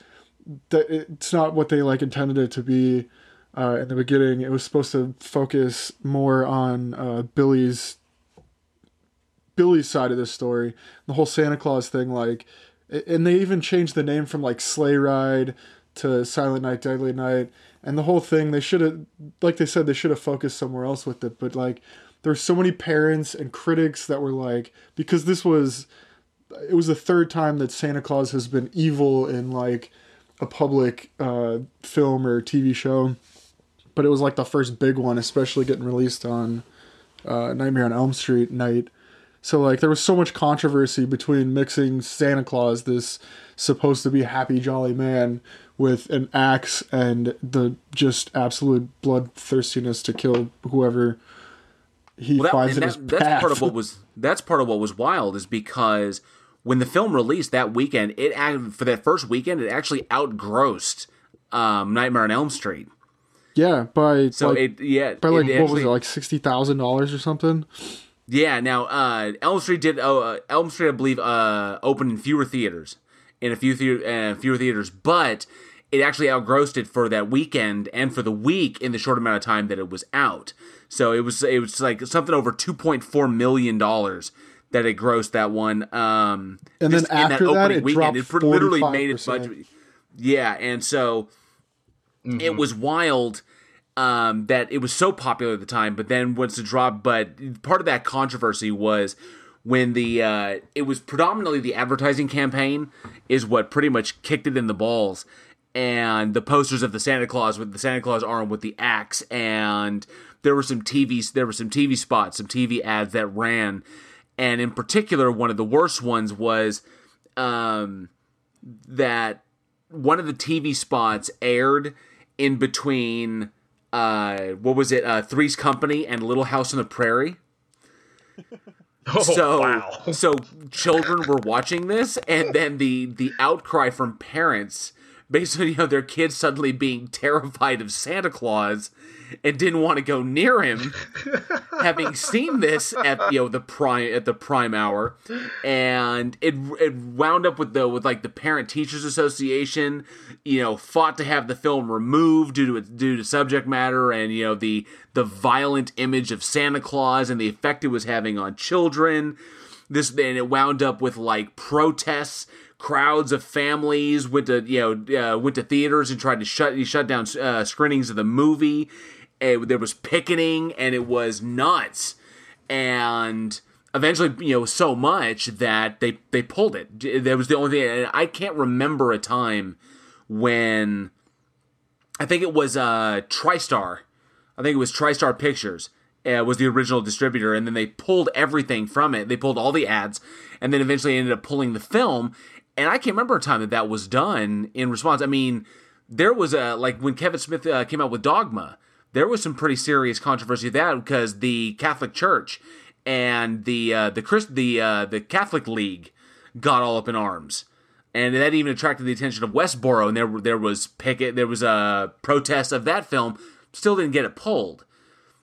it's not what they like intended it to be uh, in the beginning it was supposed to focus more on uh, billy's Billy's side of this story, the whole Santa Claus thing, like, and they even changed the name from like Sleigh Ride to Silent Night, Deadly Night, and the whole thing. They should have, like they said, they should have focused somewhere else with it. But like, there's so many parents and critics that were like, because this was, it was the third time that Santa Claus has been evil in like a public uh, film or TV show, but it was like the first big one, especially getting released on uh, Nightmare on Elm Street night. So like there was so much controversy between mixing Santa Claus, this supposed to be happy jolly man, with an axe and the just absolute bloodthirstiness to kill whoever he Well, that, finds in his that, that's path. part of what was that's part of what was wild is because when the film released that weekend, it for that first weekend it actually outgrossed um, Nightmare on Elm Street. yeah, by So like, it yeah by like it what was it like sixty thousand dollars or something? Yeah, now uh, Elm Street did. Oh, uh, Elm Street, I believe, uh, opened in fewer theaters, in a few thea- uh, fewer theaters, but it actually outgrossed it for that weekend and for the week in the short amount of time that it was out. So it was it was like something over two point four million dollars that it grossed that one. Um, And then just in after that, opening it weekend, dropped it literally made it 45%. budget. Yeah, and so it was wild um, that it was so popular at the time, but then once it dropped, but part of that controversy was when the uh, it was predominantly the advertising campaign is what pretty much kicked it in the balls, and the posters of the Santa Claus with the Santa Claus arm with the axe, and there were some TV there were some TV spots, some TV ads that ran, and in particular, one of the worst ones was um, that one of the TV spots aired in between uh what was it uh Three's Company and Little House on the Prairie. Oh, so wow. so children were watching this and then the the outcry from parents basically you know their kids suddenly being terrified of Santa Claus and didn't want to go near him having seen this at you know the prime at the prime hour. And it it wound up with the with like the parent teachers association you know fought to have the film removed due to its due to subject matter and you know the the violent image of Santa Claus and the effect it was having on children. This and it wound up with like protests crowds of families went to you know uh, went to theaters and tried to shut shut down uh, screenings of the movie and there was picketing and it was nuts. And eventually you know so much that they they pulled it. That was the only thing and i can't remember a time when i think it was uh tristar. I think it was tristar pictures uh, was the original distributor and then they pulled everything from it. They pulled all the ads and then eventually ended up pulling the film. And i can't remember a time that that was done in response. I mean there was a like when kevin smith uh, came out with dogma there was some pretty serious controversy with that because the Catholic Church and the uh, the Christ the uh, the Catholic League got all up in arms, and that even attracted the attention of Westboro, and there there was picket, there was a protest of that film, still didn't get it pulled.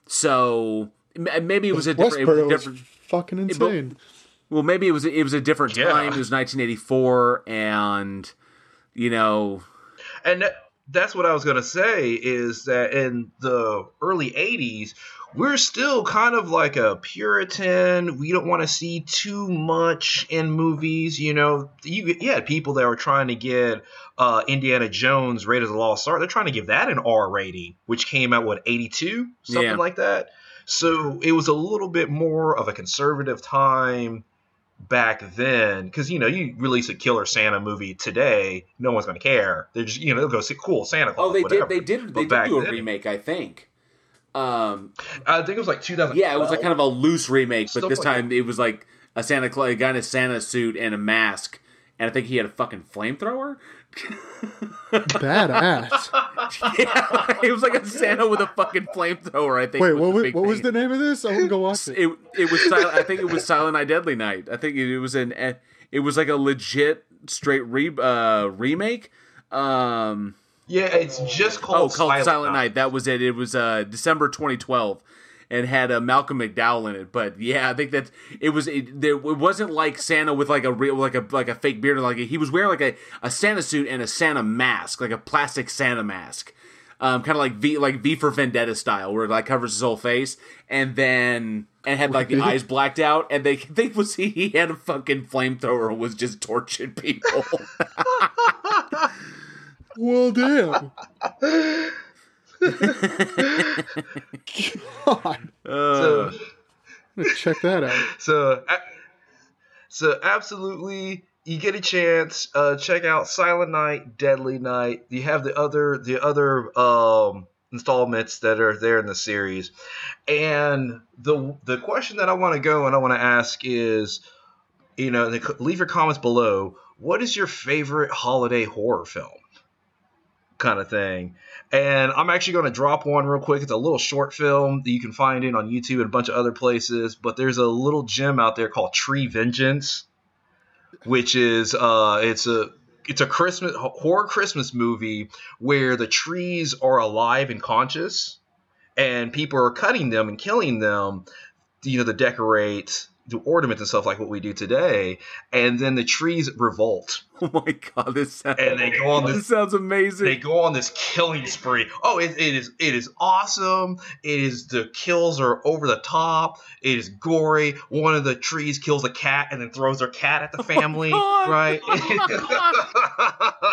So maybe it was a different, it was a was different fucking insane. well, maybe it was it was a different Yeah. time. It was 1984, and you know, And that, that's what I was gonna say is that in the early '80s, we're still kind of like a Puritan. We don't want to see too much in movies. You know, you, you had people that were trying to get uh, Indiana Jones Raiders of the Lost Ark. They're trying to give that an R rating, which came out what '82, something Yeah. like that. So it was a little bit more of a conservative time back then because you know you release a killer santa movie today no one's going to care they're just you know they'll go see cool santa Claus oh, they whatever. did they did they did do a then- remake, I think. Um, i think it was like 2000 Yeah, it was like kind of a loose remake, but this like time it was like a Santa Claus, a guy in a Santa suit and a mask, and I think he had a fucking flamethrower. Badass. yeah, it was like a Santa with a fucking flamethrower. I think. Wait, was what was, what was the name of this? I want to go watch it. It it was silent, I think it was Silent Night Deadly Night. I think it, it was an eh, it was like a legit straight re, uh, remake. Um, yeah it's just called, oh, called Silent, Night. That was it. It was uh, December 2012, and had uh, Malcolm McDowell in it. But yeah, I think that it was. It, there, it wasn't like Santa with like a real, like a like a fake beard. Like he was wearing like a, a Santa suit and a Santa mask, like a plastic Santa mask. Um, kind of like V, like V for Vendetta style, where it like covers his whole face, and then and had like the eyes blacked out, and they they was he, he had a fucking flamethrower and was just torching people. Well, damn. God, So, check that out. so, so absolutely, you get a chance. Uh, check out Silent Night, Deadly Night. You have the other the other um, installments that are there in the series, and the the question that I want to go and I want to ask is, you know, leave your comments below. What is your favorite holiday horror film? Kind of thing. And I'm actually going to drop one real quick. It's a little short film that you can find it on YouTube and a bunch of other places. But there's a little gem out there called Tree Vengeance, which is uh, it's a it's a Christmas horror Christmas movie where the trees are alive and conscious, and people are cutting them and killing them, you know, to decorate, to ornaments and stuff like what we do today. And then the trees revolt Oh my god, this sounds, and they go on this this sounds amazing. they go on this killing spree. Oh, it, it is it is awesome. It is the kills are over the top. It is gory. One of the trees kills a cat and then throws their cat at the oh family. God. right?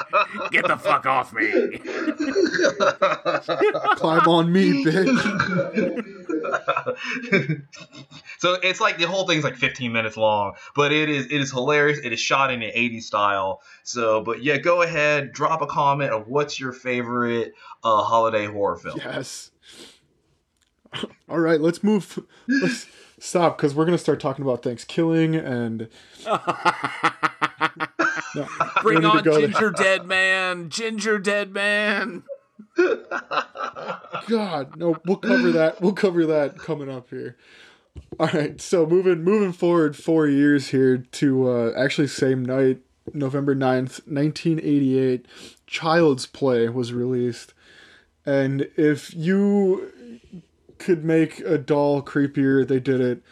Get the fuck off me. Climb on me, bitch. so it's like the whole thing's like 15 minutes long, but it is it is hilarious. It is shot in an 80s style. So, but yeah, go ahead, drop a comment of what's your favorite uh, holiday horror film. Yes. All right, let's move. Let's stop because we're gonna start talking about Thanksgiving and No, Bring don't need to on. Gingerdead Man. Gingerdead Man. God, no, we'll cover that. We'll cover that coming up here. All right, so moving moving forward four years here to uh, actually same night, November 9th, 1988, Child's Play was released. And if you could make a doll creepier, they did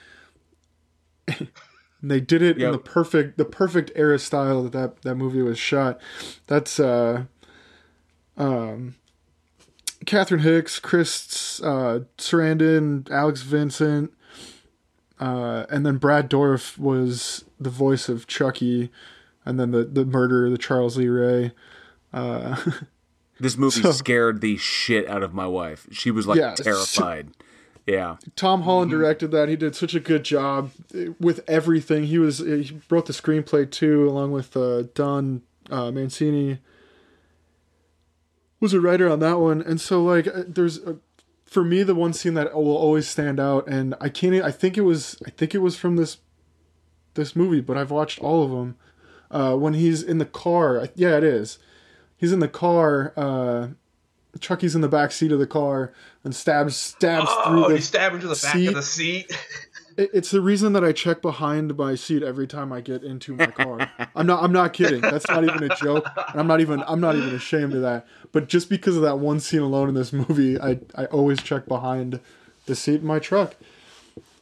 it. they did it in the perfect the perfect era style that, that that movie was shot. That's uh um Catherine Hicks, Chris uh, Sarandon, Alex Vincent, uh, and then Brad Dourif was the voice of Chucky, and then the the murderer, the Charles Lee Ray. Uh, This movie So- scared the shit out of my wife. She was like Yeah, so- terrified. Yeah. Tom Holland directed that. He did such a good job with everything. He was he wrote the screenplay too, along with uh, Don uh, Mancini. Was a writer on that one, and so like uh, there's a, for me the one scene that will always stand out, and I can't. I think it was. I think it was from this this movie, but I've watched all of them. Uh, when he's in the car, yeah, it is. He's in the car. Uh, Chucky's in the back seat of the car and stabs stabs oh, through Oh, the you stab into the back seat. of the seat. it- it's the reason that I check behind my seat every time I get into my car. I'm not. I'm not kidding. That's not even a joke, and I'm not even. I'm not even ashamed of that. But just because of that one scene alone in this movie, I I always check behind the seat in my truck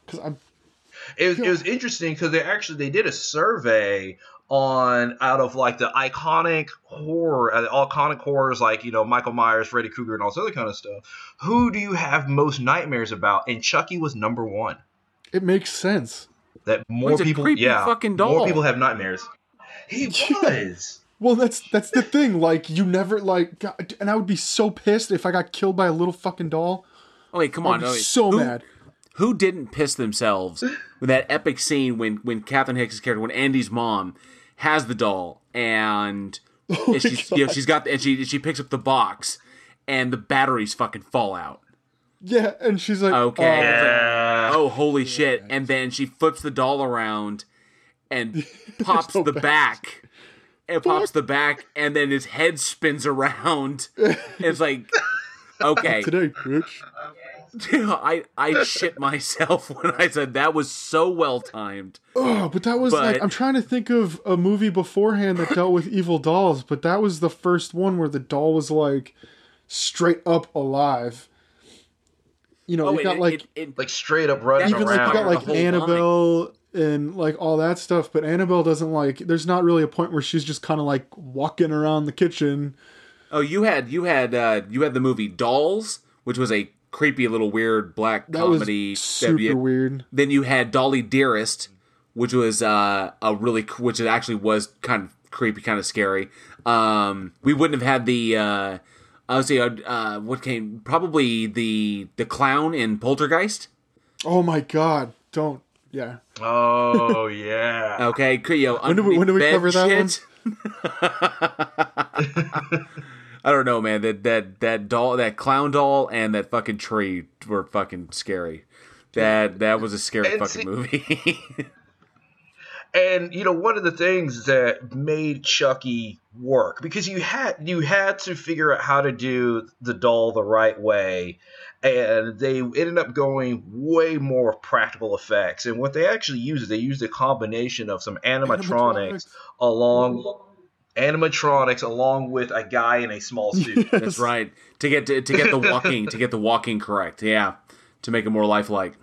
because I'm. It was, it was interesting because they actually they did a survey on out of like the iconic horror, uh, iconic horrors like you know Michael Myers, Freddy Krueger, and all this other kind of stuff. Who do you have most nightmares about? And Chucky was number one. It makes sense. That more he's a people, creepy yeah, fucking doll. more people have nightmares. He was. Well, that's that's the thing. Like you never like, God, and I would be so pissed if I got killed by a little fucking doll. Oh wait, come I'd on. be oh, wait. so Who- mad. Who didn't piss themselves with that epic scene when when Catherine Hicks' character, when Andy's mom has the doll and, Oh and she's you know, she's got and she she picks up the box and the batteries fucking fall out. Yeah, and she's like, Okay. "Oh, It's like, oh holy shit! And then she flips the doll around and pops no the back. back. And pops the back, and then his head spins around. it's like, okay, today, bitch. I I shit myself when I said that was so well timed. Oh, but that was like I'm trying to think of a movie beforehand that dealt with evil dolls, but that was the first one where the doll was like straight up alive. You know, Oh, you it, got like it, it, Like straight up running even like around. you got like whole Annabelle and like all that stuff, but Annabelle doesn't like. There's not really a point where she's just kind of like walking around the kitchen. oh, you had you had uh, you had the movie Dolls, which was a creepy little weird black That comedy. was super that you- weird. Then you had Dolly Dearest, which was uh, a really which it actually was kind of creepy, kind of scary. Um, we wouldn't have had the uh, I would say uh, uh, what came probably the the clown in Poltergeist. Oh my god! Don't. Yeah. Oh yeah. Okay, c- you know, When do we- when do we cover bed that shit. I don't know, man. That that that doll, that clown doll, and that fucking tree were fucking scary. That that was a scary And fucking see- movie. And you know, one of the things that made Chucky work because you had you had to figure out how to do the doll the right way, and they ended up going way more practical effects. And what they actually used is they used a combination of some animatronics, Animatronics. along animatronics along with a guy in a small suit. That's right. To get to, to get the walking to get the walking correct. Yeah, to make it more lifelike.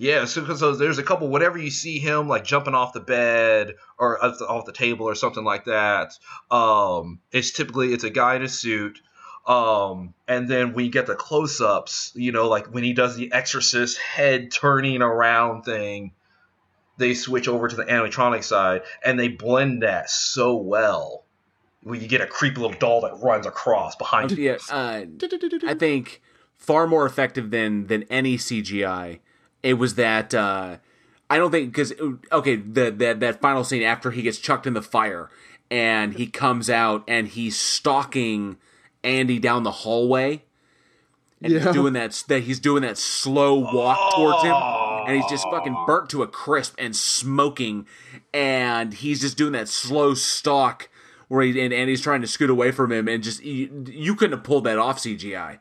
Yeah, so, 'cause so there's a couple. Whenever you see him like jumping off the bed or off the, off the table or something like that, um, it's typically it's a guy in a suit. Um, and then we get the close-ups. You know, like when he does the Exorcist head turning around thing, they switch over to the animatronic side, and they blend that so well. Where you get a creepy little doll that runs across behind you. Yeah, uh, I think far more effective than than any CGI. It was that uh, I don't think because okay the that that final scene after he gets chucked in the fire and he comes out and he's stalking Andy down the hallway and Yeah. he's doing that that he's doing that slow walk towards him and he's just fucking burnt to a crisp and smoking and he's just doing that slow stalk where he and he's trying to scoot away from him and just you, you couldn't have pulled that off CGI.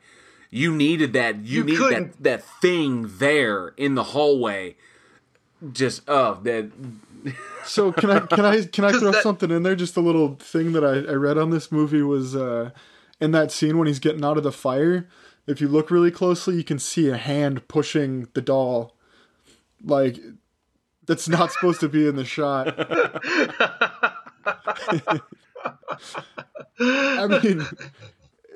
You needed that you, You needed couldn't. that that thing there in the hallway. Just oh that So can I can I can I throw that- something in there? Just a little thing that I, I read on this movie was uh, in that scene when he's getting out of the fire. If you look really closely, you can see a hand pushing the doll. Like that's not supposed to be in the shot. I mean,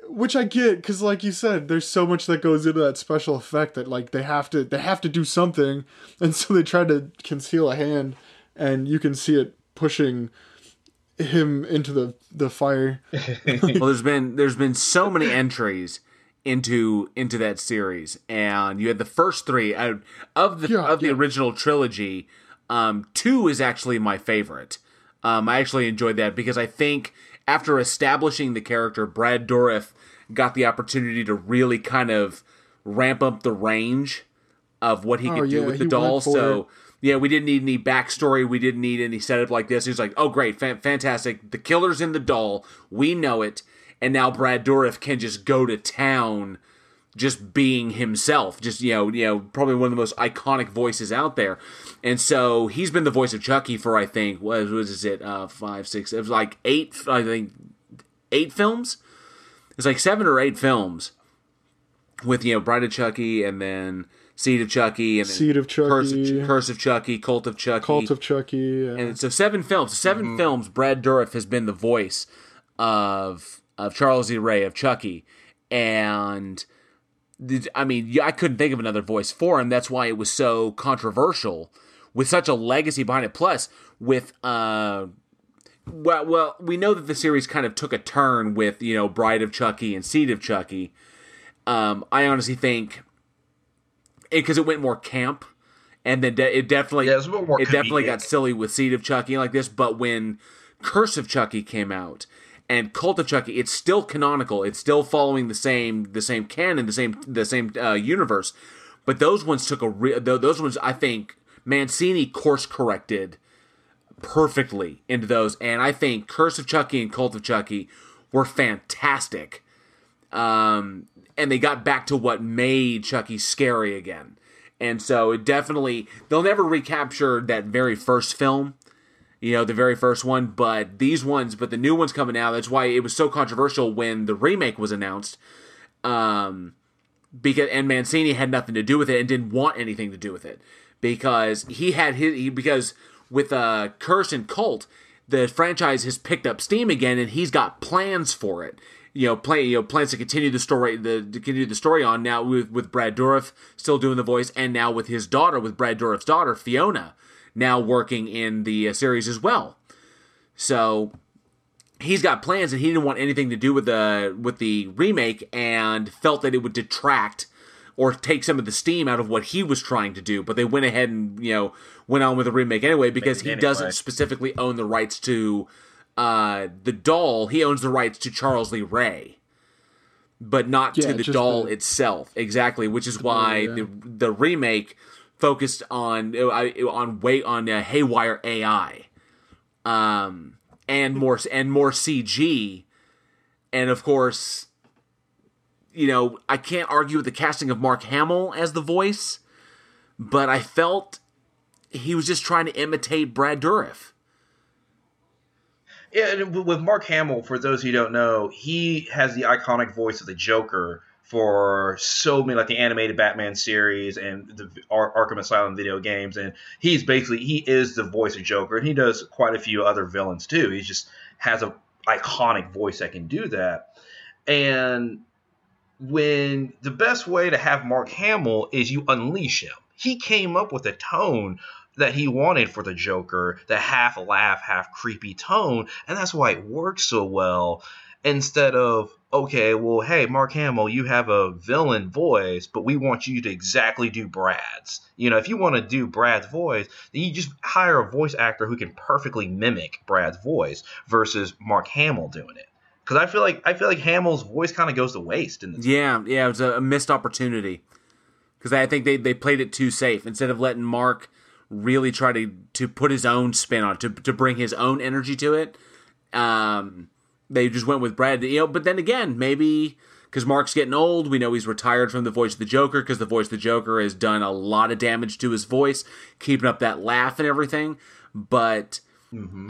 which I get because, like you said, there's so much that goes into that special effect that like they have to they have to do something, and so they try to conceal a hand, and you can see it pushing him into the the fire. well there's been there's been so many entries into into that series and you had the first three out of the Yeah, of the yeah. original trilogy um two is actually my favorite um i actually enjoyed that because i think after establishing the character brad dourif got the opportunity to really kind of ramp up the range of what he Oh, could do yeah, with the doll so it. yeah, we didn't need any backstory. We didn't need any setup like this. He was like, "Oh, great, fan- fantastic! The killer's in the doll. We know it." And now Brad Dourif can just go to town, just being himself. Just you know, you know, probably one of the most iconic voices out there. And so he's been the voice of Chucky for I think what was it, uh, five, six? It was like eight. I think eight films. It's like seven or eight films with you know Bride of Chucky and then Seed of Chucky and Seed of Curse of, Chucky. Ch- Curse of Chucky, Cult of Chucky, Cult of Chucky. uh, and so seven films. 7 Mm-hmm. films. Brad Dourif has been the voice of of Charles E. Ray of Chucky, and I mean, I couldn't think of another voice for him. That's why it was so controversial, with such a legacy behind it. Plus, with uh, well, well, we know that the series kind of took a turn with you know Bride of Chucky and Seed of Chucky. Um, I honestly think because it, went more camp, and then de- it definitely Yeah, it's a bit more it definitely got silly with Seed of Chucky like this. But when Curse of Chucky came out and Cult of Chucky, it's still canonical. It's still following the same the same canon, the same the same uh, universe. But those ones took a real. Those ones, I think, Mancini course corrected perfectly into those, and I think Curse of Chucky and Cult of Chucky were fantastic. Um, and they got back to what made Chucky scary again. And so it definitely they'll never recapture that very first film, you know, the very first one, but these ones, but the new ones coming out, that's why it was so controversial when the remake was announced. Um because and Mancini had nothing to do with it and didn't want anything to do with it because he had his he, because with uh Curse and Cult the franchise has picked up steam again and he's got plans for it you know play you know plans to continue the story the to continue the story on now with with Brad Dourif still doing the voice and now with his daughter with Brad Dourif's daughter Fiona now working in the uh, series as well. So he's got plans, and he didn't want anything to do with the with the remake, and felt that it would detract or take some of the steam out of what he was trying to do. But they went ahead and you know went on with the remake anyway because he anyway. doesn't specifically own the rights to uh, the doll. He owns the rights to Charles Lee Ray. But not Yeah, to the doll the- itself, exactly. Which is why yeah. the the remake focused on on wait on uh, haywire AI, um, and more and more CG, and of course, you know I can't argue with the casting of Mark Hamill as the voice, but I felt he was just trying to imitate Brad Dourif. Yeah, with Mark Hamill, for those who don't know, he has the iconic voice of the Joker for so many, like the animated Batman series and the Ar- Arkham Asylum video games, and he's basically he is the voice of Joker, and he does quite a few other villains too. He just has a iconic voice that can do that, and when the best way to have Mark Hamill is you unleash him. He came up with a tone that he wanted for the Joker, the half laugh, half creepy tone, and that's why it works so well. Instead of, okay, well, hey, Mark Hamill, you have a villain voice, but we want you to exactly do Brad's. You know, if you want to do Brad's voice, then you just hire a voice actor who can perfectly mimic Brad's voice versus Mark Hamill doing it. Because I feel like I feel like Hamill's voice kind of goes to waste in this. Yeah, yeah, it was a, a missed opportunity because I think they, they played it too safe instead of letting Mark really try to to put his own spin on it, to to bring his own energy to it. Um, they just went with Brad, you know. But then again, maybe because Mark's getting old, we know he's retired from the voice of the Joker because the voice of the Joker has done a lot of damage to his voice, keeping up that laugh and everything. But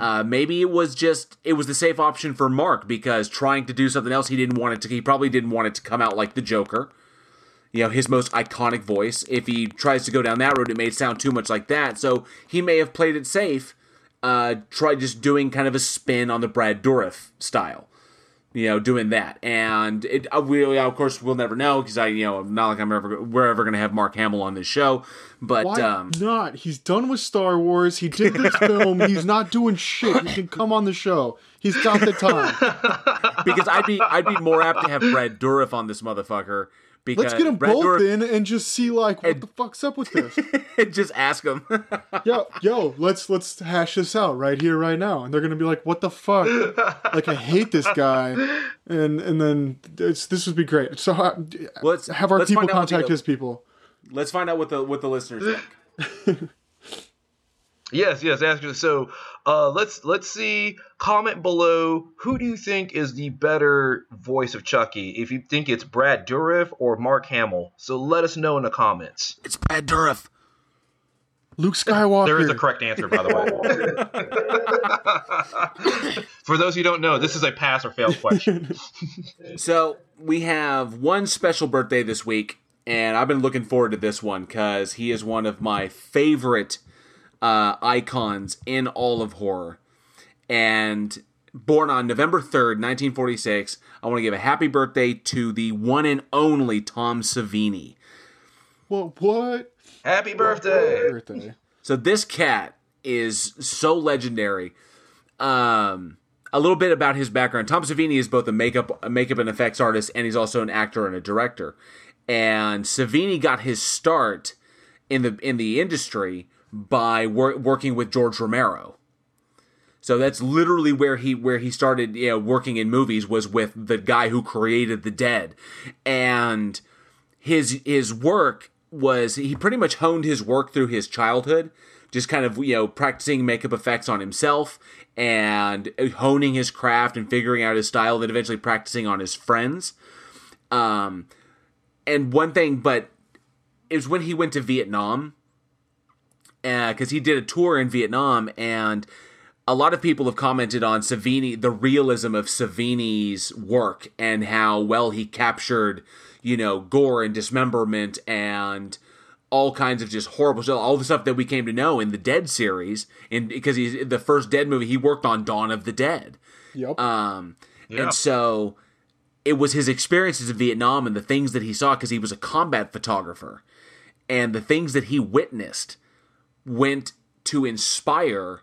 uh, maybe it was just it was the safe option for Mark because trying to do something else he didn't want it to. He probably didn't want it to come out like the Joker. You know his most iconic voice. If he tries to go down that road, it may sound too much like that. So he may have played it safe. Uh, try just doing kind of a spin on the Brad Dourif style. You know, doing that, and it. Uh, we of course we'll never know because I, you know, not like I'm ever we're ever going to have Mark Hamill on this show, but Why um, not? He's done with Star Wars. He did this film. He's not doing shit. He can come on the show. He's got the time. because I'd be I'd be more apt to have Brad Dourif on this motherfucker. Because Let's get them Brad both Dourif, in and just see like what the fuck's up with this. just ask him. yo, yo, let's let's hash this out right here, right now. And they're gonna be like, "What the fuck? Like, I hate this guy." And and then it's this would be great. So ha- Let's- have our let's people find out what the- contact his people. Let's find out what the what the listeners think. Yes, yes. Ask so. Uh, let's let's see. Comment below. Who do you think is the better voice of Chucky? If you think it's Brad Dourif or Mark Hamill, so let us know in the comments. It's Brad Dourif. Luke Skywalker. There is a correct answer, by the way. For those who don't know, this is a pass or fail question. So we have one special birthday this week, and I've been looking forward to this one because he is one of my favorite uh, icons in all of horror. And born on November 3rd, 1946, I want to give a happy birthday to the one and only Tom Savini. Well, what Happy birthday! birthday? So this cat is so legendary. Um, a little bit about his background. Tom Savini is both a makeup a makeup and effects artist, and he's also an actor and a director. And Savini got his start in the in the industry by wor- working with George Romero. So that's literally where he where he started, you know, working in movies was with the guy who created The Dead, and his his work was he pretty much honed his work through his childhood just kind of you know practicing makeup effects on himself and honing his craft and figuring out his style then eventually practicing on his friends um and one thing but it was when he went to vietnam because he did a tour in vietnam and a lot of people have commented on Savini, the realism of Savini's work and how well he captured, you know, gore and dismemberment and all kinds of just horrible stuff, all the stuff that we came to know in the Dead series. And because he's the first Dead movie, he worked on Dawn of the Dead. Yep. Um, Yeah. And so it was his experiences in Vietnam and the things that he saw because he was a combat photographer. And the things that he witnessed went to inspire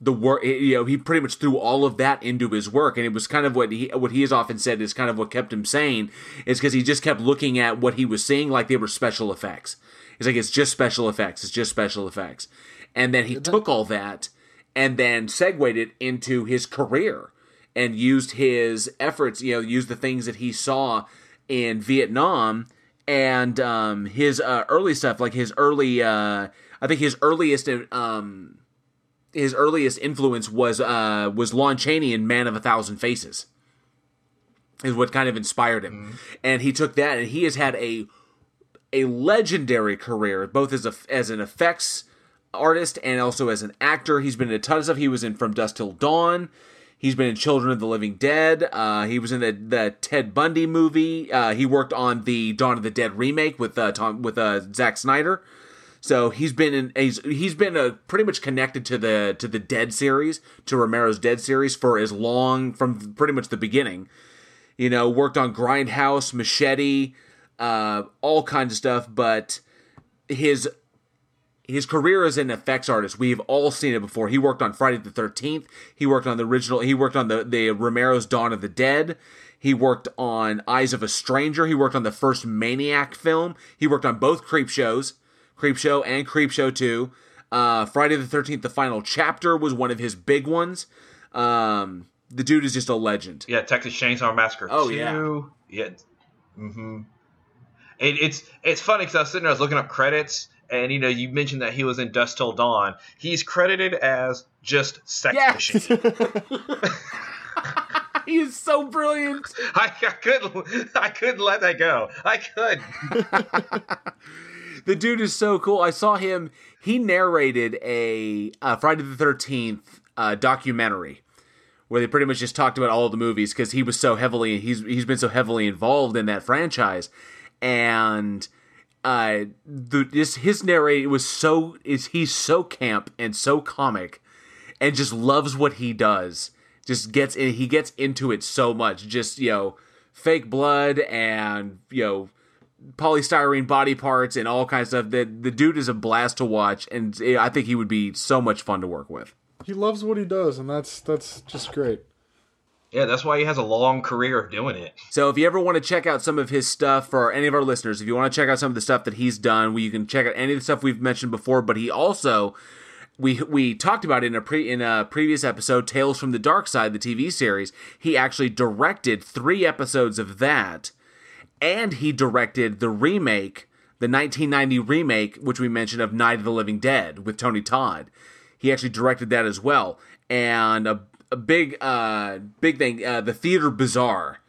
the work you know he pretty much threw all of that into his work. And it was kind of what he what he has often said is kind of what kept him sane is because he just kept looking at what he was seeing like they were special effects. He's like it's just special effects. It's just special effects. And then he took all that and then segued it into his career and used his efforts you know used the things that he saw in vietnam and um, his uh, early stuff like his early uh, i think his earliest um, his earliest influence was uh, was Lon Chaney in Man of a Thousand Faces. Is what kind of inspired him, and he took that, and he has had a a legendary career, both as a as an effects artist and also as an actor. He's been in a ton of stuff. He was in From Dusk Till Dawn. He's been in Children of the Living Dead. Uh, he was in the, the Ted Bundy movie. Uh, he worked on the Dawn of the Dead remake with uh, Tom with uh, Zack Snyder. So he's been in he's he's been uh, pretty much connected to the to the Dead series, to Romero's Dead series for as long from pretty much the beginning. You know, worked on Grindhouse, Machete, uh, all kinds of stuff. But his his career as an effects artist, we've all seen it before. He worked on Friday the Thirteenth. He worked on the original. He worked on the the Romero's Dawn of the Dead. He worked on Eyes of a Stranger. He worked on the first Maniac film. He worked on both Creep shows. Creepshow and Creepshow 2. Uh, Friday the 13th, the final chapter was one of his big ones. Um, the dude is just a legend. Yeah, Texas Chainsaw Massacre. Oh, 2. yeah. Yeah. Mm-hmm. It, it's it's funny because I was sitting there, I was looking up credits, and you know, you mentioned that he was in Dusk Till Dawn. He's credited as just Sex Yes. Machine. he is so brilliant. I, I couldn't I couldn't let that go. I could. The dude is so cool. I saw him. He narrated a uh, Friday the 13th uh, documentary where they pretty much just talked about all the movies because he was so heavily he's he's been so heavily involved in that franchise and uh the this his narrate was so is he's so camp and so comic and just loves what he does just gets in he gets into it so much just you know fake blood and you know polystyrene body parts and all kinds of stuff that the dude is a blast to watch and i think he would be so much fun to work with He loves what he does, and that's that's just great. Yeah, that's why he has a long career of doing it. So if you ever want to check out some of his stuff for any of our listeners, if you want to check out some of the stuff that he's done, well, you can check out any of the stuff we've mentioned before. But he also we we talked about it in a pre in a previous episode, Tales from the Dark Side, the TV series. He actually directed three episodes of that, and he directed the remake, the 1990 remake, which we mentioned of Night of the Living Dead with Tony Todd. He actually directed that as well, and a, a big uh big thing, uh, the Theatre Bizarre.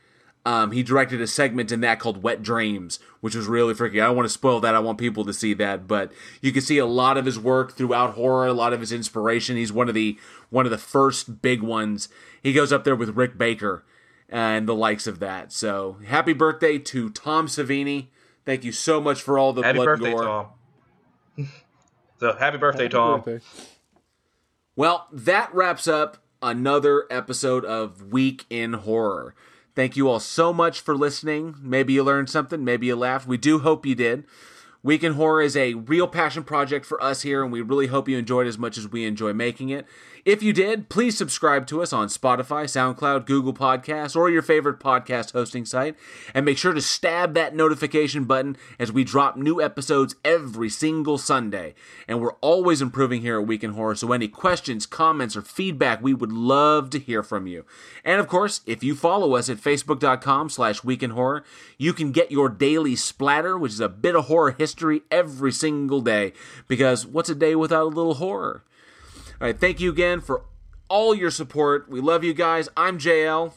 Um, he directed a segment in that called Wet Dreams, which was really freaky. I don't want to spoil that. I want people to see that, but you can see a lot of his work throughout horror, a lot of his inspiration. He's one of the one of the first big ones. He goes up there with Rick Baker and the likes of that. So happy birthday to Tom Savini. Thank you so much for all the Happy blood birthday, gore. Tom. so happy birthday, Happy Tom. birthday. Well, that wraps up another episode of Week in Horror. Thank you all so much for listening. Maybe you learned something, maybe you laughed. We do hope you did. Week in Horror is a real passion project for us here, and we really hope you enjoyed as much as we enjoy making it. If you did, please subscribe to us on Spotify, SoundCloud, Google Podcasts, or your favorite podcast hosting site. And make sure to stab that notification button as we drop new episodes every single Sunday. And we're always improving here at Week in Horror, so any questions, comments, or feedback, we would love to hear from you. And of course, if you follow us at facebook.com slash Week in Horror, you can get your daily splatter, which is a bit of horror history every single day. Because what's a day without a little horror? All right, thank you again for all your support. We love you guys. I'm JL,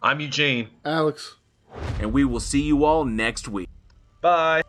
I'm Eugene. Alex. and we will see you all next week. Bye.